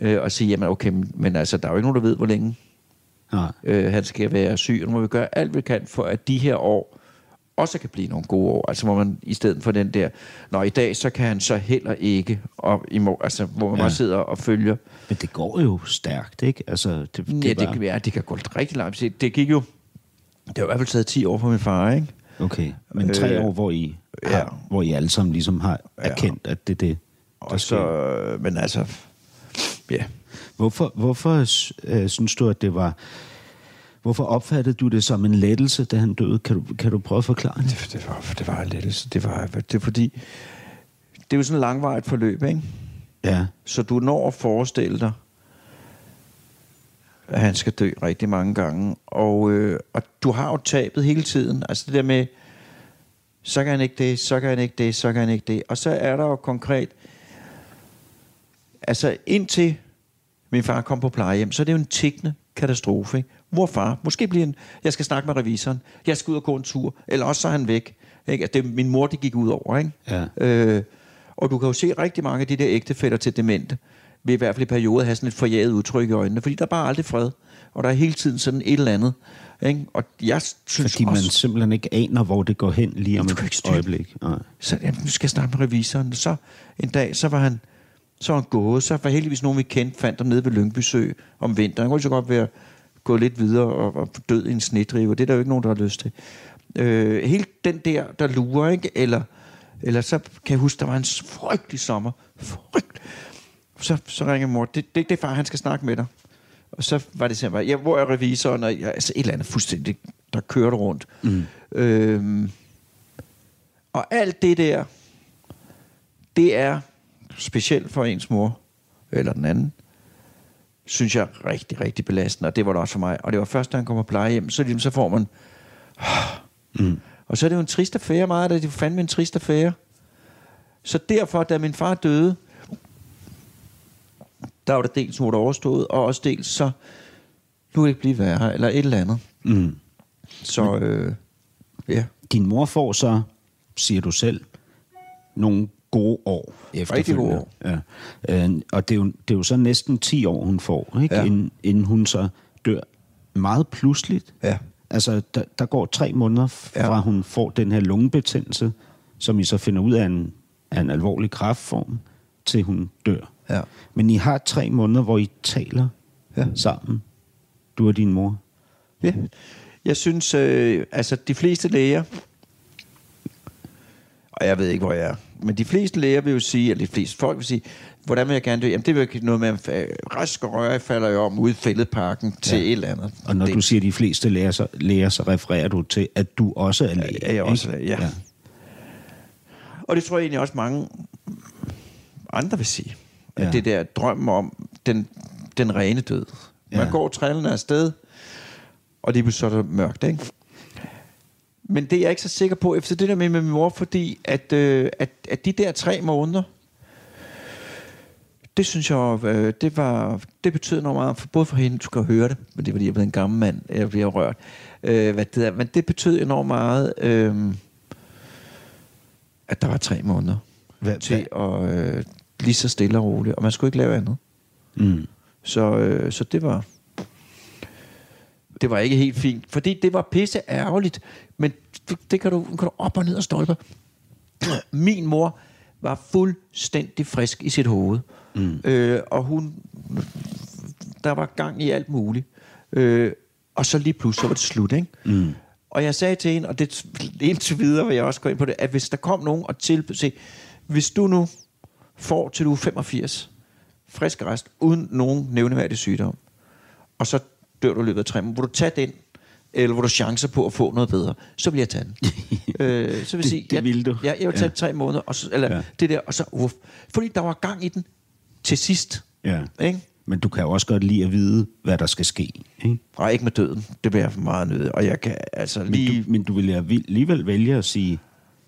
øh, og sige, jamen okay, men, men altså, der er jo ikke nogen, der ved, hvor længe Nej. Øh, han skal være syg, og nu må vi gøre alt, vi kan for, at de her år også kan blive nogle gode år. Altså hvor man i stedet for den der, når i dag, så kan han så heller ikke, og i morgen, altså hvor man ja. bare sidder og følger. Men det går jo stærkt, ikke? Altså, det, det ja, det, kan, ja, det kan gå rigtig langt. Det gik jo, det har i hvert fald taget 10 år for min far, ikke? Okay, men tre øh, år, hvor I, har, ja. hvor I alle sammen ligesom har erkendt, ja. at det er det, der og så, Men altså, ja. Hvorfor, hvorfor øh, synes du, at det var Hvorfor opfattede du det som en lettelse, da han døde? Kan du, kan du prøve at forklare det? Det, det, var, det var en lettelse. Det var, det er fordi, det er jo sådan et langvarigt forløb, ikke? Ja. Så du når at forestille dig, at han skal dø rigtig mange gange. Og, øh, og du har jo tabet hele tiden. Altså det der med, så kan han ikke det, så kan han ikke det, så kan han ikke det. Og så er der jo konkret, altså indtil min far kom på plejehjem, så er det jo en tikkende katastrofe. Ikke? Hvor far? Måske bliver en, jeg skal snakke med revisoren, jeg skal ud og gå en tur, eller også så er han væk. Ikke? Altså, det, min mor, det gik ud over. Ikke? Ja. Øh, og du kan jo se rigtig mange af de der ægtefætter til demente, vil i hvert fald i perioder have sådan et forjaget udtryk i øjnene, fordi der er bare aldrig fred. Og der er hele tiden sådan et eller andet. Ikke? Og jeg synes Fordi man også, simpelthen ikke aner, hvor det går hen lige om et øjeblik. Nej. Så ja, nu skal jeg snakke med revisoren. Så en dag, så var han, så var han gået. Så var heldigvis nogen, vi kendte, fandt der nede ved Lyngby Sø om vinteren. Han kunne så godt være gået lidt videre og, og død i en snedrive. Det er der jo ikke nogen, der har lyst til. Øh, helt den der, der lurer, ikke? Eller, eller så kan jeg huske, der var en frygtelig sommer. Frygtelig. Så, så ringer mor. Det, det, det er far, han skal snakke med dig. Og så var det simpelthen, ja, hvor er revisoren? Og, ja, altså et eller andet fuldstændig, der kørte rundt. Mm. Øhm, og alt det der, det er specielt for ens mor, eller den anden, synes jeg er rigtig, rigtig belastende, og det var det også for mig. Og det var først, da han kom på plejehjem, så, ligesom, så får man... Mm. Og så er det jo en trist affære meget, det er fandme en trist affære. Så derfor, da min far døde, der var det dels nu overstået, og også dels så, nu det ikke blive værre, eller et eller andet. Mm. Så, øh, ja. Din mor får så, siger du selv, nogle gode år Rigtig gode år. Ja. Øh, og det er, jo, det er jo så næsten 10 år, hun får, ikke? Ja. Inden, inden hun så dør meget pludseligt. Ja. Altså, der, der går tre måneder fra Ja. hun får den her lungebetændelse, som I så finder ud af en, af en alvorlig kræftform, til hun dør. Ja. Men I har tre måneder, hvor I taler ja. sammen, du og din mor. Ja. Jeg synes, øh, altså de fleste læger, og jeg ved ikke, hvor jeg er, men de fleste læger vil jo sige, eller de fleste folk vil sige, hvordan vil jeg gerne dø? Jamen det vil ikke noget med, at rask og røre falder jo om ude i fældeparken til et eller andet. Og når det, du siger de fleste læger, så, læger, så refererer du til, at du også er læge. er jeg også ikke? læge, ja. Og det tror jeg egentlig også mange andre vil sige. At Ja. det der drøm om den, den rene død. Man Ja. går trillende afsted, og det bliver så er mørkt, ikke? Men det er jeg ikke så sikker på, efter det der med, med min mor, fordi at, øh, at, at de der tre måneder, det synes jeg, øh, det, var, det betød noget meget, for, både for hende, du skal høre det, men det er fordi, jeg er blevet en gammel mand, jeg bliver rørt. Øh, hvad det er, men det betød enormt meget, øh, at der var tre måneder Hvad, til at øh, lige så stille og roligt, og man skulle ikke lave andet. Mm. Så, øh, så det var det var ikke helt fint, fordi det var pisse ærgerligt, men det, kan, du, kan du op og ned og stolpe. Min mor var fuldstændig frisk i sit hoved, mm. øh, og hun der var gang i alt muligt. Øh, og så lige pludselig så var det slut, ikke? Mm. Og jeg sagde til hende, og det indtil videre vil jeg også gå ind på det, at hvis der kom nogen og tilbød, se, hvis du nu får til du er 85, frisk rest, uden nogen nævneværdig sygdom, og så dør du i løbet af tre måneder, vil du tage den, eller vil du chancer på at få noget bedre, så vil jeg tage den. øh, så vil Det- sige, det jeg, vil du. Ja, jeg vil tage Ja. tre måneder, og så, eller ja. Det der, og så, uff, fordi der var gang i den til sidst. Ja. Ikke? Men du kan jo også godt lide at vide, hvad der skal ske. Ikke? Og ikke med døden. Det bliver for meget nødt. Og jeg kan altså Men, lige... du, men du vil alligevel vælge at sige,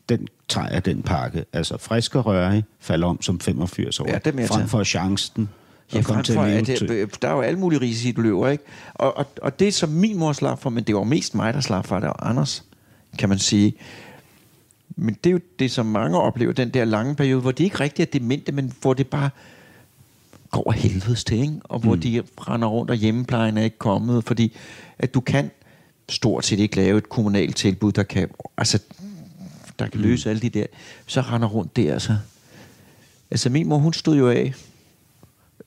den tager jeg den pakke. Altså frisk og rørig falder om som 85 år. Ja, det frem for chancen. Ja, komme frem til at leve at det, der er jo alle mulige risici, du løber, ikke? Og, og, og det, som min mor slap for, men det var mest mig, der slap for, det var Anders, kan man sige. Men det er jo det, som mange oplever, den der lange periode, hvor de ikke rigtig er demente, men hvor det bare går af helvedes til, ikke? Og hvor mm. de render rundt, og hjemmeplejen er ikke kommet, fordi at du kan stort set ikke lave et kommunalt tilbud, der kan, altså, der kan løse alle de der, så render rundt der, altså. Altså min mor, hun stod jo af,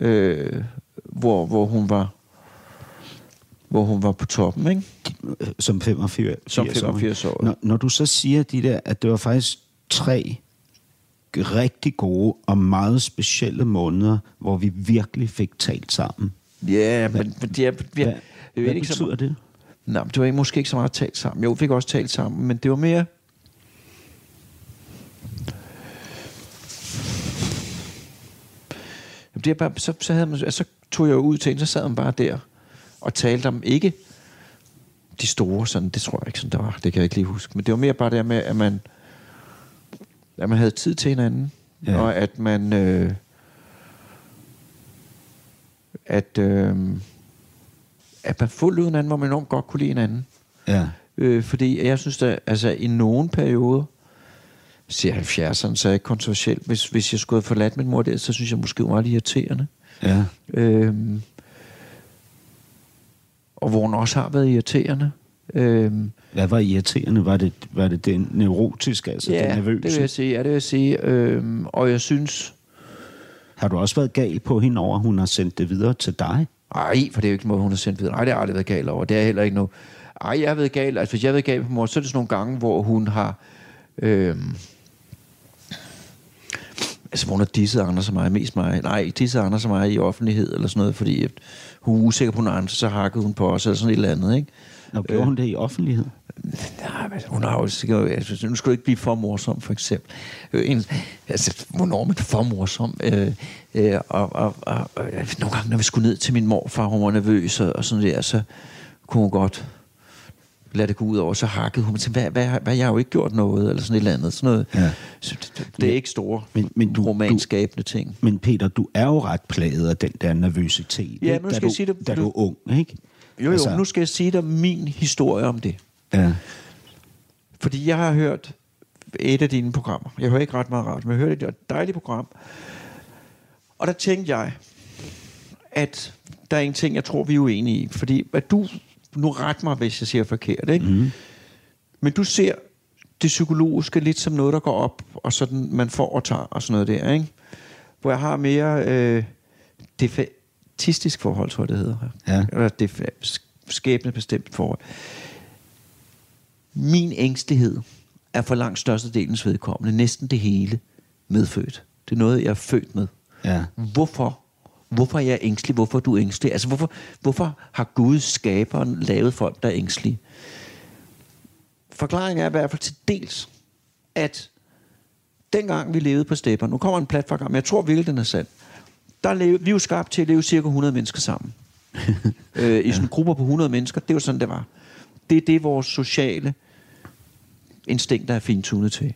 øh, hvor, hvor hun var hvor hun var på toppen, ikke? Som 85 Som 85 år. Når, når du så siger de der, at det var faktisk tre rigtig gode og meget specielle måneder, hvor vi virkelig fik talt sammen. Ja, men, men det er, vi, Hvad, jeg ved hvad ikke så, betyder det? Nej, det var måske ikke så meget talt sammen. Jo, vi fik også talt sammen, men det var mere... Det er bare, så, så, havde man, altså, så tog jeg ud til hende, så sad hun bare der og talte om ikke de store, sådan, det tror jeg ikke, sådan der var, det kan jeg ikke lige huske, men det var mere bare det med, at man, at man havde tid til hinanden, ja. Og at man, øh, at, øh, at man fuldt ud hinanden, hvor man enormt godt kunne lide hinanden. Ja. Øh, fordi jeg synes, at altså, i nogle perioder, siger 70'erne, så er jeg kontroversiel. Hvis, hvis jeg skulle have forladt min mor der, så synes jeg måske, hun var lidt irriterende. Ja. Øhm, og hvor hun også har været irriterende. Øhm, Hvad var irriterende? Var det, var det den neurotiske, altså ja, den nervøse? det vil jeg sige. Ja, det vil jeg sige. Øhm, og jeg synes... Har du også været gal på hende over, at hun har sendt det videre til dig? Ej, for det er jo ikke noget, hun har sendt videre. Nej, det har jeg aldrig været gal over. Det er heller ikke noget. Ej, jeg har været gal. Altså, hvis jeg har været gal på mor, så er det sådan nogle gange, hvor hun har... Øhm, altså, hvor hun har disset andre som mig, mest mig. Nej, disset andre som mig i offentlighed eller sådan noget, fordi hun er usikker på noget andet, så hakkede hun på os eller sådan et eller andet, ikke? Når gjorde Øh. hun det i offentlighed? Nej, men hun har jo sikkert... Altså, nu skal du ikke blive for morsom, for eksempel. Øh, En, altså, hvornår er man for morsom? Øh, øh, og, og, og, og, nogle gange, når vi skulle ned til min morfar, hun var nervøs og, og sådan der, så kunne hun godt lade det gå ud over, så hakkede hun. Tænkte, hvad, hvad, hvad, jeg har jo ikke gjort noget, eller sådan et eller andet. Sådan noget. Ja. Så det, det er ikke store men, men du, romanskabende ting. Men Peter, du er jo ret plaget af den der nervøsitet, ja, nu skal da, du, sige det, da du er ung, ikke? Jo, jo, altså, nu skal jeg sige dig min historie om det. Ja. Fordi jeg har hørt et af dine programmer. Jeg hører ikke ret meget ret, men jeg hørte et dejligt program. Og der tænkte jeg, at der er en ting, jeg tror, vi er uenige i. Fordi at du, nu ret mig, hvis jeg siger forkert, ikke? Mm. Men du ser det psykologiske lidt som noget, der går op, og sådan man får og tager, og sådan noget der, ikke? Hvor jeg har mere øh, defatistisk forhold, tror jeg, det hedder. Ja. Eller det skæbne bestemt forhold. Min ængstelighed er for langt størstedelens vedkommende, næsten det hele, medfødt. Det er noget, jeg er født med. Ja. Hvorfor? Hvorfor er jeg ængstelig? Hvorfor er du ængstelig? Altså, hvorfor, hvorfor har Gud, skaberen, lavet folk, der er ængstlige? Forklaringen er i hvert fald til dels, at dengang vi levede på stepper, nu kommer en platform, men jeg tror virkelig, den er sand, der levede, vi er jo skabt til at leve cirka 100 mennesker sammen. øh, I sådan ja. grupper på 100 mennesker, det er jo sådan, det var. Det er det, vores sociale instinkter er fintunet til.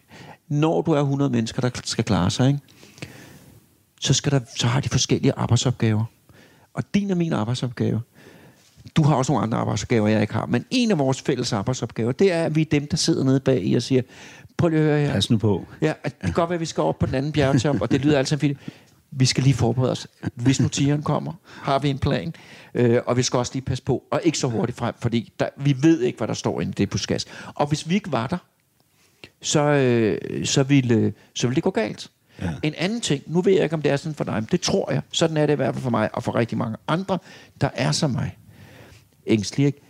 Når du er 100 mennesker, der skal klare sig, ikke? Så, skal der, så har de forskellige arbejdsopgaver. Og din og min arbejdsopgave, du har også nogle andre arbejdsopgaver, jeg ikke har, men en af vores fælles arbejdsopgaver, det er, at vi er dem, der sidder nede bag i og siger, prøv lige at høre her. Pas nu på. Ja, det kan godt være, at vi skal op på den anden bjergtop, og det lyder altid fint. Vi skal lige forberede os. Hvis nu tigeren kommer, har vi en plan. Øh, og vi skal også lige passe på, og ikke så hurtigt frem, fordi der, vi ved ikke, hvad der står inde i det buskas. Og hvis vi ikke var der, så, øh, så, ville, så ville det gå galt. Ja. En anden ting, nu ved jeg ikke, om det er sådan for dig, men det tror jeg. Sådan er det i hvert fald for mig, og for rigtig mange andre, der er som mig. Ængstelig, ikke?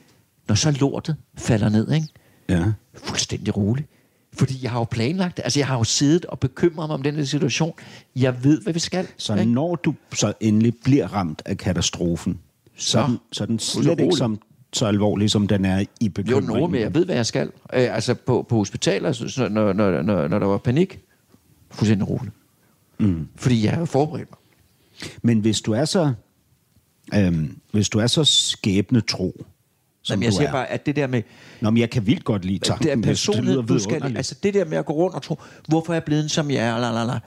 Når så lortet falder ned, ikke? Ja. Fuldstændig roligt. Fordi jeg har jo planlagt det. Altså, jeg har jo siddet og bekymret mig om den her situation. Jeg ved, hvad vi skal. Så ikke? når du så endelig bliver ramt af katastrofen, så, så, den, så den slet ikke som så alvorlig, som den er i bekymringen. Jo, nogen, men jeg ved, hvad jeg skal. Øh, altså, på, på hospitaler, så, når, når, når, når der var panik, fuldstændig roligt. Mm. Fordi jeg har forberedt mig. Men hvis du er så, øhm, hvis du er så skæbne tro, som Jamen, jeg siger er. bare, at det der med... Nå, men jeg kan vildt godt lide tanken. Det er personlighed, du skal... Altså, det der med at gå rundt og tro, hvorfor er jeg blevet som jeg er, la, la, la.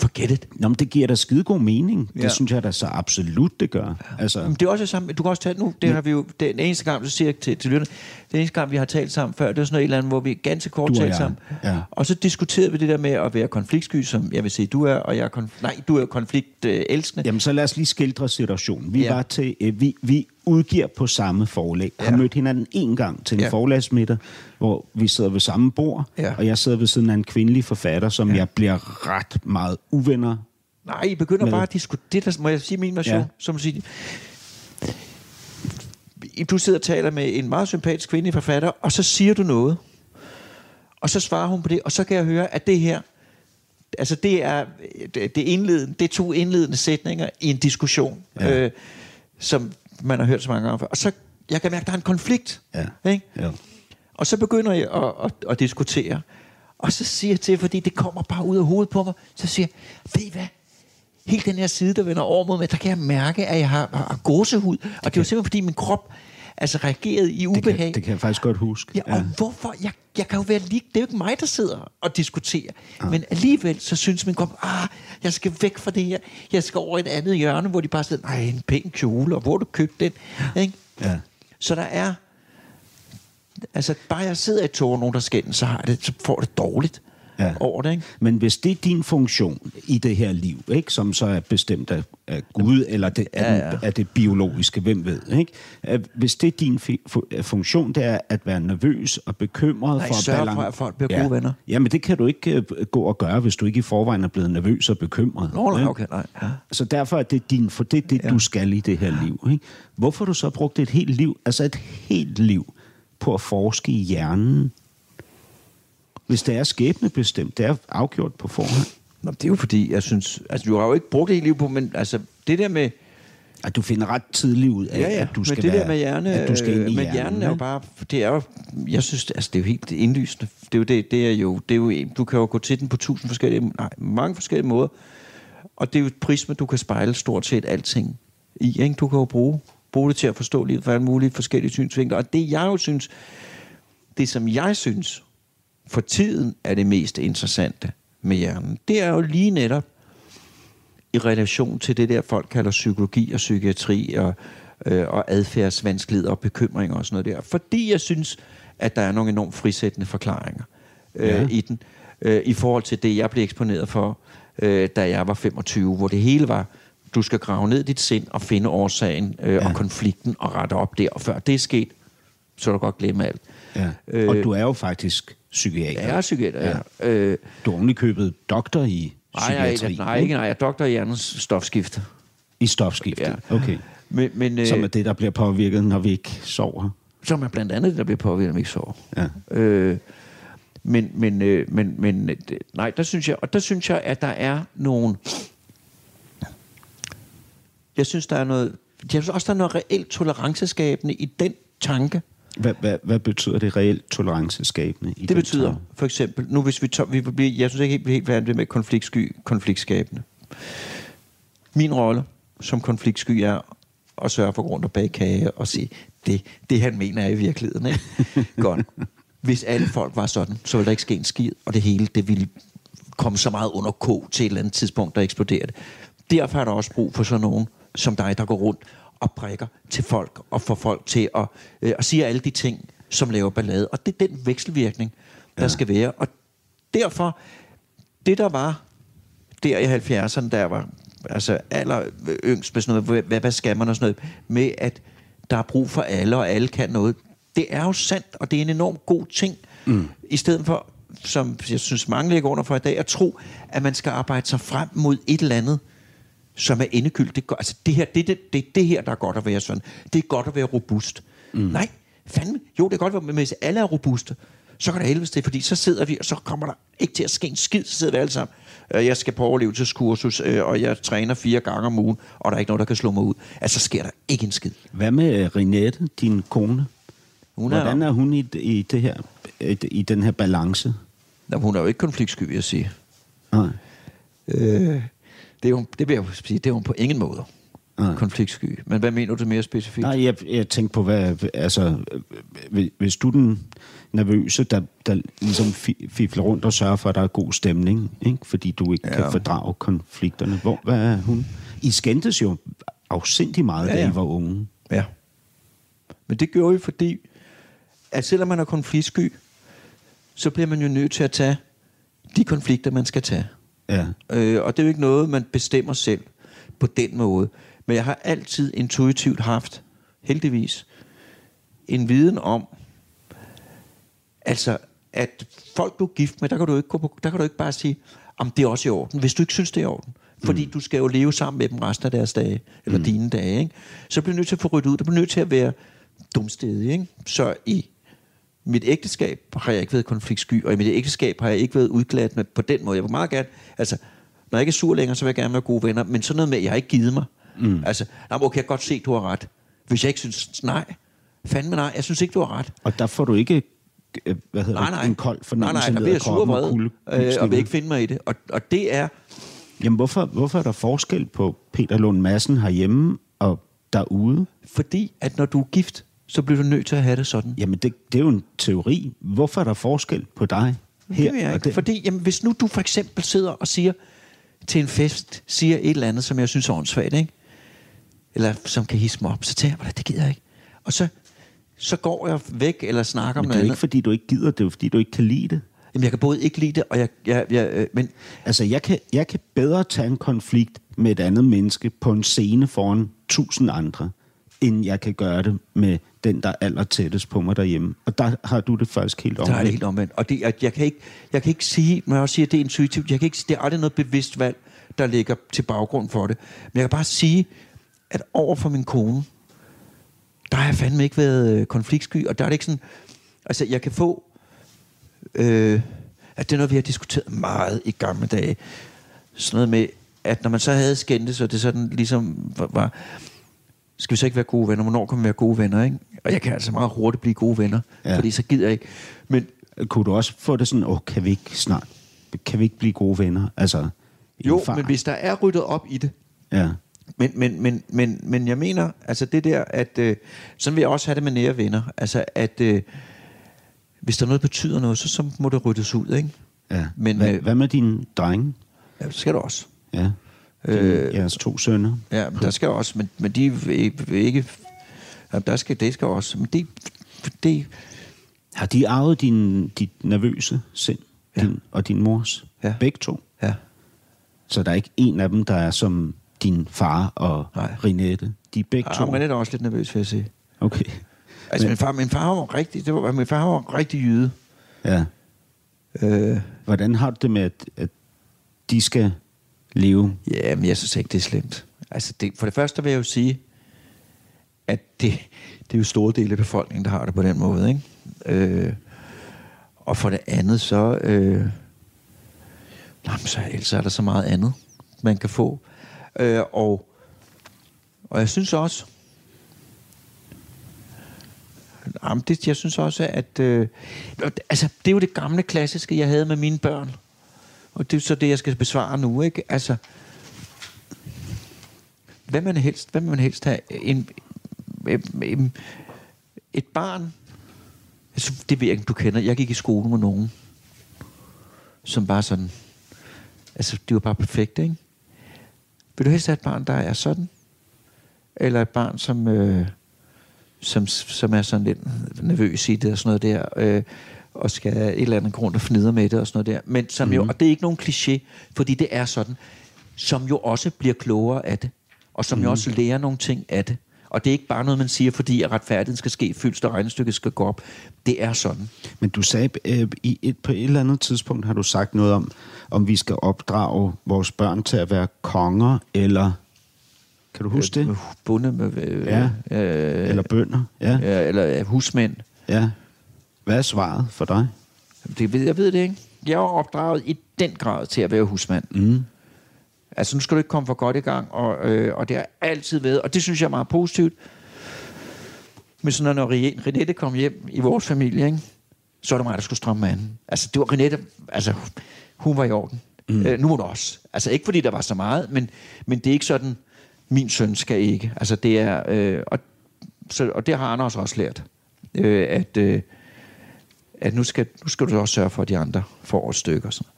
Forget it. Nå, men det giver da skide god mening. Ja. Det synes jeg da så absolut, det gør. Altså. Men det er også det samme. Du kan også tage nu, det ja. har vi jo, den eneste gang, du siger til, til lytterne, den eneste gang, vi har talt sammen før, det var sådan noget et eller andet, hvor vi ganske kort talte sammen. Ja. Og så diskuterede vi det der med at være konfliktsky, som jeg vil sige, du er, og jeg er, konf- nej, du er konfliktelskende. Jamen, så lad os lige skildre situationen. Vi ja. var til, øh, vi, vi udgiver på samme forlag. Ja. Har mødt hinanden en gang til en ja. forlagsmiddag, hvor vi sidder ved samme bord, ja. og jeg sidder ved siden af en kvindelig forfatter, som ja. jeg bliver ret meget uvenner Nej, I begynder med. bare at diskutere. Det, må jeg sige min version? Ja. Som sige, du sidder og taler med en meget sympatisk kvindelig forfatter, og så siger du noget. Og så svarer hun på det, og så kan jeg høre, at det her, altså det er, det, indledende, det er to indledende sætninger i en diskussion, ja. øh, som man har hørt så mange gange før. Og så, jeg kan mærke, at der er en konflikt. Ja. Ikke? Ja. Og så begynder jeg at, at, at diskutere. Og så siger jeg til, fordi det kommer bare ud af hovedet på mig, så siger jeg, ved I hvad? Helt den her side, der vender over mod mig, der kan jeg mærke, at jeg har, har gåsehud. Og det, det er jo simpelthen, fordi min krop altså reagerede i ubehag. Det kan, det kan jeg faktisk godt huske. Ja, og ja. hvorfor? Jeg, jeg kan jo være lige... Det er jo ikke mig, der sidder og diskuterer. Ja. Men alligevel, så synes min krop, ah, jeg skal væk fra det her. Jeg skal over et andet hjørne, hvor de bare sidder, nej, en pæn kjole, og hvor du købt den? Ikke? Ja. Så der er... Altså, bare jeg sidder i tog, og nogen der skændes, så, har det, så får det dårligt ja. over det. Ikke? Men hvis det er din funktion i det her liv, ikke, som så er bestemt af, af Gud, eller det, ja, ja. af det biologiske, hvem ved, ikke? hvis det er din funktion, det er at være nervøs og bekymret Nej, for at balance... for, at folk bliver ja. gode venner. Jamen, det kan du ikke uh, gå og gøre, hvis du ikke i forvejen er blevet nervøs og bekymret. Nå, nej, okay, nej. Ja. Så derfor er det din, for det, det ja. du skal i det her liv. Ikke? Hvorfor har du så brugt et helt liv, altså et helt liv, på at forske i hjernen, hvis det er skæbnebestemt, det er afgjort på forhånd. Nå, det er jo fordi, jeg synes... Altså, du har jo ikke brugt det hele liv på, men altså, det der med... At du finder ret tidligt ud af, ja, ja. at du skal men det være, der med hjerne, at du skal ind i men hjernen, er jo bare, det er jo, jeg synes, altså det er jo helt indlysende. Det er jo det, det er jo, det er jo, du kan jo gå til den på tusind forskellige, nej, mange forskellige måder. Og det er jo et prisme, du kan spejle stort set alting i, ikke? Du kan jo bruge, bruge det til at forstå livet for alle mulige forskellige synsvinkler. Og det jeg jo synes, det, som jeg synes for tiden er det mest interessante med hjernen, det er jo lige netop i relation til det der, folk kalder psykologi og psykiatri og, øh, og adfærdsvanskeligheder og bekymringer og sådan noget der. Fordi jeg synes, at der er nogle enormt frisættende forklaringer øh, ja. i den, øh, i forhold til det, jeg blev eksponeret for, øh, da jeg var 25, hvor det hele var, du skal grave ned dit sind og finde årsagen øh, ja. og konflikten og rette op der. Og før det er sket, så er du godt glemme alt. Ja. Øh, og du er jo faktisk psykiater. Jeg er psykiater, ja. Øh, du har købet doktor i psykiatri. Nej, nej, ikke, nej, jeg er doktor i hjernens stofskifte. I stofskifte, ja. okay. Men, men, øh, som er det, der bliver påvirket, når vi ikke sover. Som er blandt andet det, der bliver påvirket, når vi ikke sover. Ja. Øh, men, men, øh, men, men øh, nej, der synes jeg, og der synes jeg, at der er nogle... Jeg synes, der er noget... Jeg synes også, der er noget reelt toleranceskabende i den tanke. Hvad, hvad, hvad betyder det reelt toleranceskabende? I det betyder tanke? for eksempel, nu hvis vi, tager, vi bliver, jeg synes ikke helt, helt færdigt med konfliktsky, konfliktskabende. Min rolle som konfliktsky er at sørge for grund og bag kage og sige, det, det han mener er i virkeligheden. Ikke? Godt. Hvis alle folk var sådan, så ville der ikke ske en skid, og det hele, det ville komme så meget under k til et eller andet tidspunkt, der eksploderer det. Derfor er der også brug for sådan nogen som dig, der går rundt og prikker til folk, og får folk til at, øh, at sige alle de ting, som laver ballade. Og det er den vekselvirkning, der ja. skal være. Og derfor, det der var der i 70'erne, der var altså aller yngst med sådan noget, hvad, hvad skal man og sådan noget, med at der er brug for alle, og alle kan noget. Det er jo sandt, og det er en enorm god ting. Mm. I stedet for, som jeg synes mange ligger under for i dag, at tro, at man skal arbejde sig frem mod et eller andet, som er endegyldigt. Det, altså det her, det, det, det, det her, der er godt at være sådan. Det er godt at være robust. Mm. Nej, fandme. Jo, det er godt at være, men hvis alle er robuste, så kan der helvedes det, fordi så sidder vi, og så kommer der ikke til at ske en skid, så sidder vi alle sammen. Øh, jeg skal på overlevelseskursus, øh, og jeg træner fire gange om ugen, og der er ikke noget, der kan slå mig ud. Altså, så sker der ikke en skid. Hvad med øh, Renette, din kone? Hun er, Hvordan er hun i, i, det her, i den her balance? Jamen, hun er jo ikke konfliktsky, vil jeg sige. Nej. Øh, det, er hun, det vil jeg sige, det er hun på ingen måde. Nej. konfliktsky. Men hvad mener du mere specifikt? Nej, jeg, jeg tænker på, hvad, altså, hvis du den nervøse, der, der ligesom fifler rundt og sørger for, at der er god stemning, ikke? fordi du ikke ja. kan fordrage konflikterne. Hvor, hvad er hun? I skændtes jo afsindig meget, ja, ja. da I var unge. Ja. Men det gjorde vi, fordi at selvom man er konfliktsky, så bliver man jo nødt til at tage de konflikter, man skal tage. Ja. Øh, og det er jo ikke noget, man bestemmer selv på den måde. Men jeg har altid intuitivt haft, heldigvis, en viden om, altså, at folk du er gift med, der kan du ikke, gå på, der kan du ikke bare sige, om det er også i orden, hvis du ikke synes, det er i orden. Fordi mm. du skal jo leve sammen med dem resten af deres dage, eller mm. dine dage. Ikke? Så bliver du nødt til at få ryddet ud. Du bliver nødt til at være dumstedig. Ikke? Så i mit ægteskab har jeg ikke været konfliktsky, og i mit ægteskab har jeg ikke været udgladt med på den måde. Jeg vil meget gerne, altså, når jeg ikke er sur længere, så vil jeg gerne være gode venner, men sådan noget med, at jeg har ikke givet mig. Mm. Altså, okay, jeg kan godt se, at du har ret. Hvis jeg ikke synes, nej, fandme nej, jeg synes ikke, du har ret. Og der får du ikke øh, hvad hedder nej, nej. en kold fornemmelse nej, nej, der bliver sur og vred, øh, og vil ikke finde mig i det. Og, og det er... Jamen, hvorfor, hvorfor er der forskel på Peter Lund Madsen herhjemme og derude? Fordi, at når du er gift, så bliver du nødt til at have det sådan. Jamen, det, det er jo en teori. Hvorfor er der forskel på dig her det jeg ikke. Det? Fordi, jamen, hvis nu du for eksempel sidder og siger til en fest, siger et eller andet, som jeg synes er åndssvagt, ikke? eller som kan hisse mig op, så tænker jeg, det gider jeg ikke. Og så, så går jeg væk eller snakker om noget andet. det er ikke, fordi du ikke gider, det er fordi, du ikke kan lide det. Jamen, jeg kan både ikke lide det, og jeg... jeg, jeg øh, men... Altså, jeg kan, jeg kan bedre tage en konflikt med et andet menneske på en scene foran tusind andre, end jeg kan gøre det med den, der er aller tættest på mig derhjemme. Og der har du det faktisk helt omvendt. Der er det helt omvendt. Og det, jeg, jeg, kan ikke, jeg kan ikke sige, når jeg også siger, at det er intuitivt, jeg kan ikke, det er aldrig noget bevidst valg, der ligger til baggrund for det. Men jeg kan bare sige, at over for min kone, der har jeg fandme ikke været øh, konfliktsky, og der er det ikke sådan... Altså, jeg kan få... Øh, at det er noget, vi har diskuteret meget i gamle dage. Sådan noget med, at når man så havde skændtes, så det sådan ligesom var, var skal vi så ikke være gode venner? Hvornår kan vi være gode venner, ikke? Og jeg kan altså meget hurtigt blive gode venner, ja. fordi så gider jeg ikke. Men kunne du også få det sådan, åh, kan vi ikke snart, kan vi ikke blive gode venner? Altså, jo, men hvis der er ryddet op i det, ja. Men, men, men, men, men jeg mener, altså det der, at øh, sådan vil jeg også have det med nære venner. Altså at øh, hvis der noget betyder noget, så, så må det ryddes ud, ikke? Ja. Men, hvad, øh, hvad med dine drenge? Ja, det skal du også. Ja. Øh, jeres to sønner. Ja, men der skal også, men, men de ikke... Ja, der skal, det skal også, men det, det... Har de arvet din, dit nervøse sind? Ja. Din, og din mors? Ja. Begge to? Ja. Så der er ikke en af dem, der er som din far og Nej. Rinette? De er begge ja, to? Rinette er også lidt nervøs, vil jeg sige. Okay. Altså, men, min, far, min far var rigtig, det var, min far var rigtig jyde. Ja. Øh. Hvordan har du det med, at, at de skal leve? Ja, men jeg synes ikke, det er slemt. Altså, det, for det første vil jeg jo sige, at det, det er jo store dele af befolkningen, der har det på den måde, ikke? Øh, og for det andet, så... Øh, jamen, så ellers er der så meget andet, man kan få. Øh, og, og jeg synes også, Jamen, det, jeg synes også, at... Øh, altså, det er jo det gamle klassiske, jeg havde med mine børn. Og det er så det, jeg skal besvare nu, ikke? Altså, hvad man helst, hvad man helst have? En, en, en, et barn, altså, det ved jeg ikke, du kender. Jeg gik i skole med nogen, som bare sådan... Altså, det var bare perfekt, ikke? Vil du helst have et barn, der er sådan? Eller et barn, som... Øh, som, som er sådan lidt nervøs i det og sådan noget der, øh, og skal et eller andet grund at fnide med det og sådan noget der. Men som mm. jo, mhm. og det er ikke nogen kliché, fordi det er sådan, som jo også bliver klogere af det, og som mm. jo mhm. også lærer nogle ting af det. Og det er ikke bare noget, man siger, fordi at retfærdigheden skal ske, fyldst og regnestykket skal gå op. Det er sådan. Men du sagde, øh, i et, på et eller andet tidspunkt har du sagt noget om, om vi skal opdrage vores børn til at være konger, eller kan du huske det? Bunde med... Øh, ja. Øh, eller bønder. Ja. ja. Eller øh, husmænd. Ja. Hvad er svaret for dig? Det ved, jeg ved det ikke. Jeg er opdraget i den grad til at være husmand. Mm. Altså, nu skal du ikke komme for godt i gang, og, øh, og det har altid været, og det synes jeg er meget positivt. Men sådan, når Renette kom hjem i vores familie, ikke, så var det mig, der skulle stramme anden. Altså, det var Renette, altså, hun var i orden. Mm. Øh, nu må du også. Altså, ikke fordi der var så meget, men, men det er ikke sådan, min søn skal ikke. Altså det er, øh, og, så, og det har Anders også lært, øh, at, øh, at nu skal, nu skal du også sørge for, at de andre får et stykke og sådan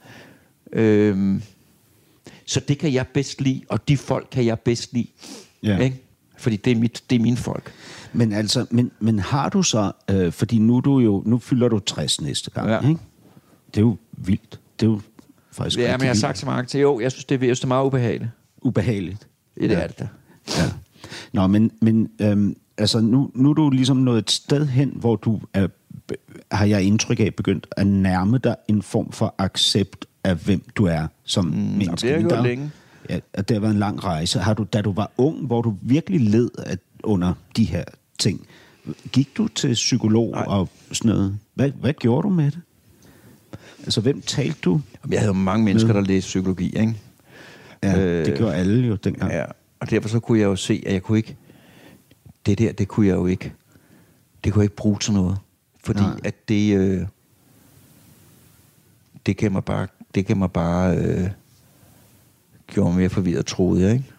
øh, Så det kan jeg bedst lide, og de folk kan jeg bedst lide. Ja. Ikke? Fordi det er, mit, det er mine folk. Men altså, men, men har du så, øh, fordi nu, du jo, nu fylder du 60 næste gang, ja. ikke? Det er jo vildt. Det er jo faktisk Ja, men jeg har sagt så mange til, jo, jeg synes, det er, det er meget ubehageligt. Ubehageligt? Det ja. er det da. Ja. Nå, men, men øhm, altså, nu, nu er du ligesom nået et sted hen, hvor du er, har jeg indtryk af, begyndt at nærme dig en form for accept af, hvem du er som mm, menneske. Det har længe. Ja, det har været en lang rejse. Har du, da du var ung, hvor du virkelig led at, under de her ting, gik du til psykolog Nej. og sådan noget? Hvad, hvad gjorde du med det? Altså, hvem talte du? Jeg havde jo mange mennesker, med? der læste psykologi, ikke? Ja, øh, det gjorde alle jo dengang. Ja, og derfor så kunne jeg jo se, at jeg kunne ikke... Det der, det kunne jeg jo ikke... Det kunne jeg ikke bruge til noget. Fordi Nej. at det... Øh, det kan mig bare... Det kan mig bare... Øh, gjorde mig mere forvirret, troede jeg, ikke?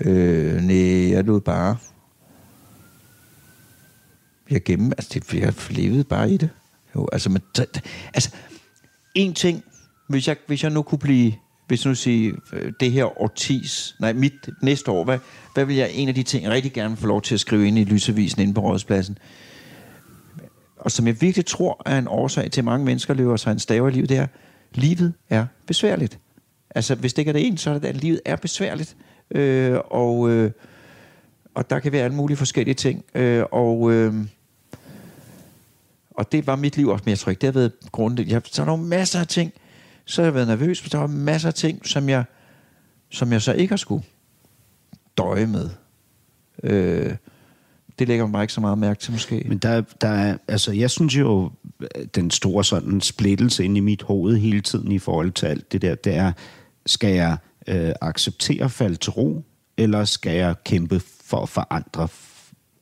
Øh, nej, jeg lod bare... Jeg gennem... Altså, det, jeg levede bare i det. Jo, altså, men, altså, en ting, hvis jeg, hvis jeg nu kunne blive hvis nu siger øh, det her årtis, nej, mit næste år, hvad, hvad vil jeg, en af de ting, jeg rigtig gerne få lov til at skrive ind i Lysevisen inde på Rådspladsen, og som jeg virkelig tror er en årsag til, at mange mennesker løber sig en stave i livet, det er, livet er besværligt. Altså, hvis det ikke er det ene, så er det, at livet er besværligt. Øh, og, øh, og der kan være alle mulige forskellige ting. Øh, og, øh, og det var mit liv også, men jeg tror ikke, det har været grundet. Jeg, så er der masser af ting, så har jeg været nervøs, for der var masser af ting, som jeg, som jeg så ikke har skulle døje med. Øh, det lægger mig ikke så meget mærke til, måske. Men der, der er, altså, jeg synes jo, den store sådan splittelse ind i mit hoved hele tiden i forhold til alt det der, det er, skal jeg øh, acceptere at falde til ro, eller skal jeg kæmpe for at forandre?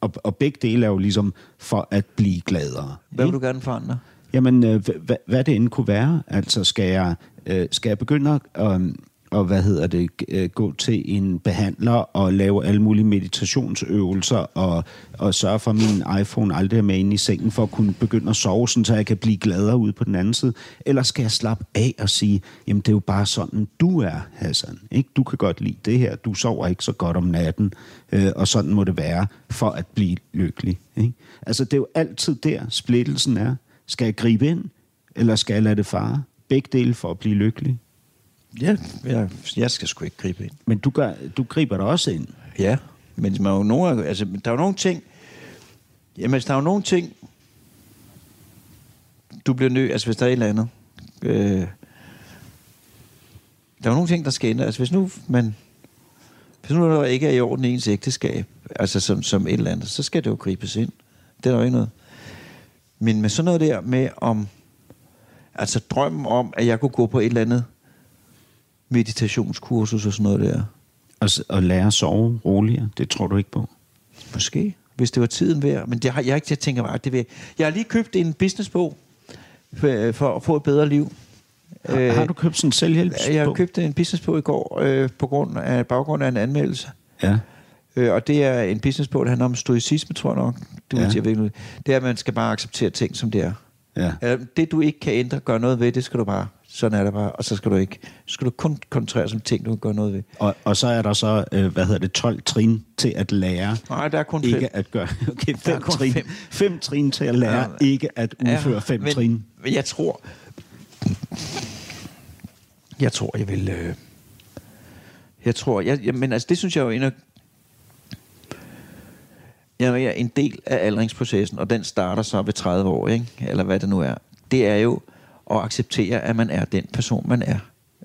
Og, og begge dele er jo ligesom for at blive gladere. Hvad vil du gerne forandre? Jamen, øh, hvad det end kunne være. Altså, skal jeg, øh, skal jeg begynde at, øh, og hvad hedder det, øh, gå til en behandler og lave alle mulige meditationsøvelser og, og sørge for, at min iPhone aldrig er med ind i sengen for at kunne begynde at sove, sådan, så jeg kan blive gladere ude på den anden side? Eller skal jeg slappe af og sige, jamen det er jo bare sådan, du er, Hassan. Ikke? Du kan godt lide det her, du sover ikke så godt om natten, øh, og sådan må det være for at blive lykkelig. Ikke? Altså det er jo altid der, splittelsen er. Skal jeg gribe ind, eller skal jeg lade det fare? Begge dele for at blive lykkelig. Ja, jeg, jeg skal sgu ikke gribe ind. Men du, gør, du griber dig også ind. Ja, men man er jo nogle, altså, der er jo nogle ting... Jamen, altså, der er jo nogle ting... Du bliver nødt... Altså, hvis der er et eller andet... Øh, der er jo nogle ting, der skal ændre. Altså, hvis nu man... Hvis nu der ikke er i orden i ens ægteskab, altså som, som et eller andet, så skal det jo gribes ind. Det er der jo ikke noget. Men med sådan noget der med om... Altså drømmen om, at jeg kunne gå på et eller andet meditationskursus og sådan noget der. Og, og lære at sove roligere, det tror du ikke på? Måske, hvis det var tiden værd. Men det har jeg ikke til at tænke mig, det vil. Jeg har lige købt en businessbog for, for at få et bedre liv. Har, øh, har du købt sådan en selvhjælpsbog? Jeg har købt en businessbog i går øh, på grund af, baggrund af en anmeldelse. Ja. Øh, og det er en businessbog, der handler om stoicisme, tror jeg nok. Du ja. siger, det er, at man skal bare acceptere ting, som det er. Ja. Det, du ikke kan ændre, gøre noget ved, det skal du bare sådan er det bare. Og så skal du ikke, så skal du kun koncentrere sig om ting, du kan gøre noget ved. Og, og så er der så, øh, hvad hedder det, 12 trin til at lære. Nej, der er kun ikke fem. at gøre. Okay, fem trin. Fem. fem trin til at lære, ja, ikke at udføre ja, fem men, trin. Men jeg tror, jeg tror, jeg vil, øh, jeg tror, jeg, jeg, men altså det synes jeg jo er jeg er en del af aldringsprocessen, og den starter så ved 30 år, ikke? eller hvad det nu er. Det er jo at acceptere, at man er den person, man er.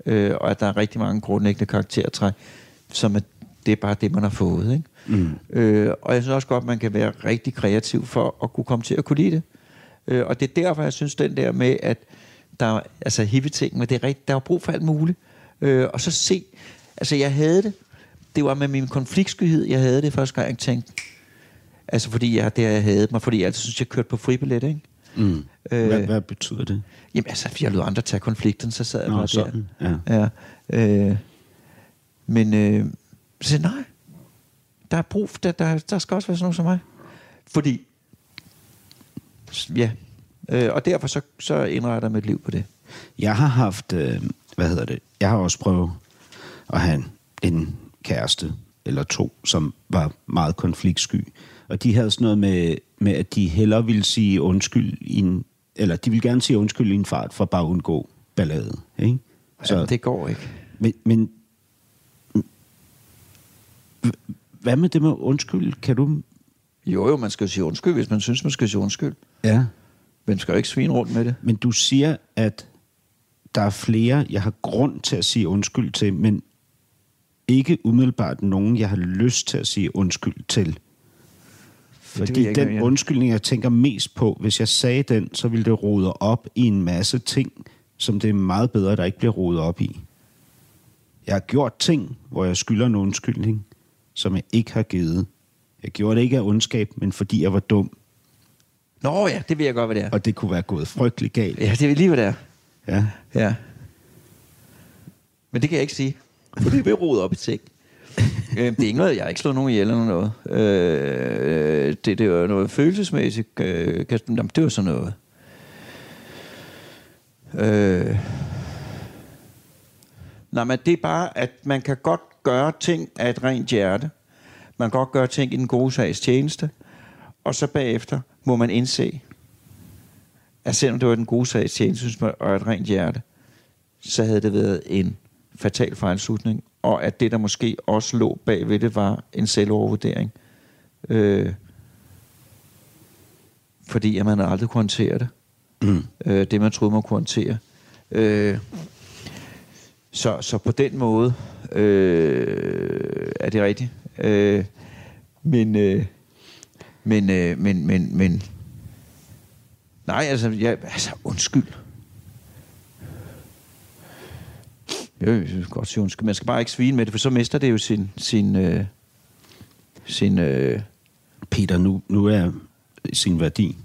Øh, og at der er rigtig mange grundlæggende karaktertræk, som er, det er bare det, man har fået. Ikke? Mm. Øh, og jeg synes også godt, at man kan være rigtig kreativ for at kunne komme til at kunne lide det. Øh, og det er derfor, jeg synes, den der med, at der er altså hippie-ting, men det er rigtigt, der er brug for alt muligt. Øh, og så se, altså jeg havde det, det var med min konfliktskyhed, jeg havde det første gang, jeg tænkte, altså fordi jeg, det jeg havde mig, fordi jeg altid synes, jeg kørte på fribillet, ikke? Mm. Øh, hvad, hvad betyder det? Jamen altså, jeg lod andre tage konflikten, så sad jeg Nå, bare sådan. der. Ja. ja øh, men øh, så nej, der er brug, der, der, der skal også være sådan noget som mig. Fordi, ja, øh, og derfor så, så indretter jeg mit liv på det. Jeg har haft, øh, hvad hedder det, jeg har også prøvet at have en, en kæreste eller to, som var meget konfliktsky. Og de havde sådan noget med, med at de hellere ville sige undskyld i en, eller de ville gerne sige undskyld i en fart for bare at undgå ballade. Ikke? Så, Jamen, det går ikke. Men, men hvad med det med undskyld? Kan du... Jo, jo, man skal jo sige undskyld, hvis man synes, man skal sige undskyld. Ja. Men skal jo ikke svine rundt med det. Men du siger, at der er flere, jeg har grund til at sige undskyld til, men ikke umiddelbart nogen, jeg har lyst til at sige undskyld til. Fordi den ikke, ja. undskyldning, jeg tænker mest på, hvis jeg sagde den, så ville det rode op i en masse ting, som det er meget bedre, at der ikke bliver rodet op i. Jeg har gjort ting, hvor jeg skylder en undskyldning, som jeg ikke har givet. Jeg gjorde det ikke af ondskab, men fordi jeg var dum. Nå ja, det vil jeg godt, hvad det er. Og det kunne være gået frygtelig galt. Ja, det er lige, hvad det er. Ja. Ja. Men det kan jeg ikke sige. For det vil rode op i ting øh, det er ikke noget, jeg har ikke slået nogen ihjel eller noget. Øh, øh det, det var noget følelsesmæssigt. Øh, jamen, det var sådan noget. Øh, nej, men det er bare, at man kan godt gøre ting af et rent hjerte. Man kan godt gøre ting i den gode sags tjeneste. Og så bagefter må man indse, at selvom det var den gode sags tjeneste og et rent hjerte, så havde det været en fatal fejlslutning, og at det, der måske også lå bagved det, var en selvovervurdering. Øh, fordi at man aldrig kunne håndtere det. Mm. Øh, det, man troede, man kunne håndtere. Øh, så, så på den måde øh, er det rigtigt. Øh, men, øh, men, øh, men, men, men, nej, altså, jeg, altså undskyld. Jo, jeg vil godt sige undskyld. Man skal bare ikke svine med det, for så mister det jo sin... sin, øh, sin øh... Peter, nu, nu er sin værdi,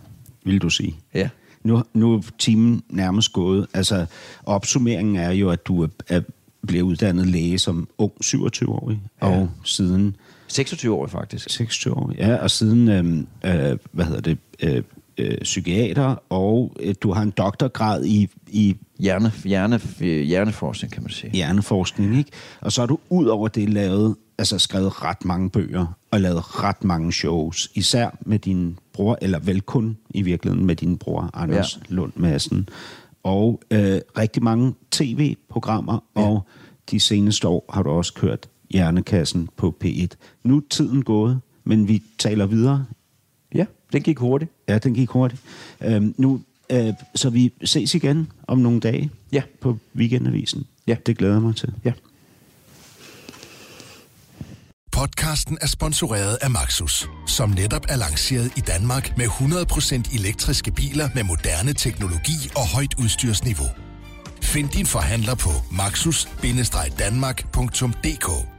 vil du sige. Ja. Nu, nu er timen nærmest gået. Altså, opsummeringen er jo, at du er, er blev uddannet læge som ung 27-årig, ja. og siden... 26-årig faktisk. 26 år, ja, og siden, øh, øh, hvad hedder det, øh, øh, psykiater, og øh, du har en doktorgrad i... i Hjerne, hjerne, hjerneforskning, kan man sige. Hjerneforskning, ikke? Og så har du ud over det lavet, altså skrevet ret mange bøger, og lavet ret mange shows, især med din bror, eller vel kun i virkeligheden med din bror, Anders ja. Lund Madsen. Og øh, rigtig mange tv-programmer, ja. og de seneste år har du også kørt Hjernekassen på P1. Nu er tiden gået, men vi taler videre. Ja, den gik hurtigt. Ja, den gik hurtigt. Øhm, nu, øh, så vi ses igen om nogle dage ja. på Weekendavisen. Ja. Det glæder jeg mig til. Ja. Podcasten er sponsoreret af Maxus, som netop er lanceret i Danmark med 100% elektriske biler med moderne teknologi og højt udstyrsniveau. Find din forhandler på maxus-danmark.dk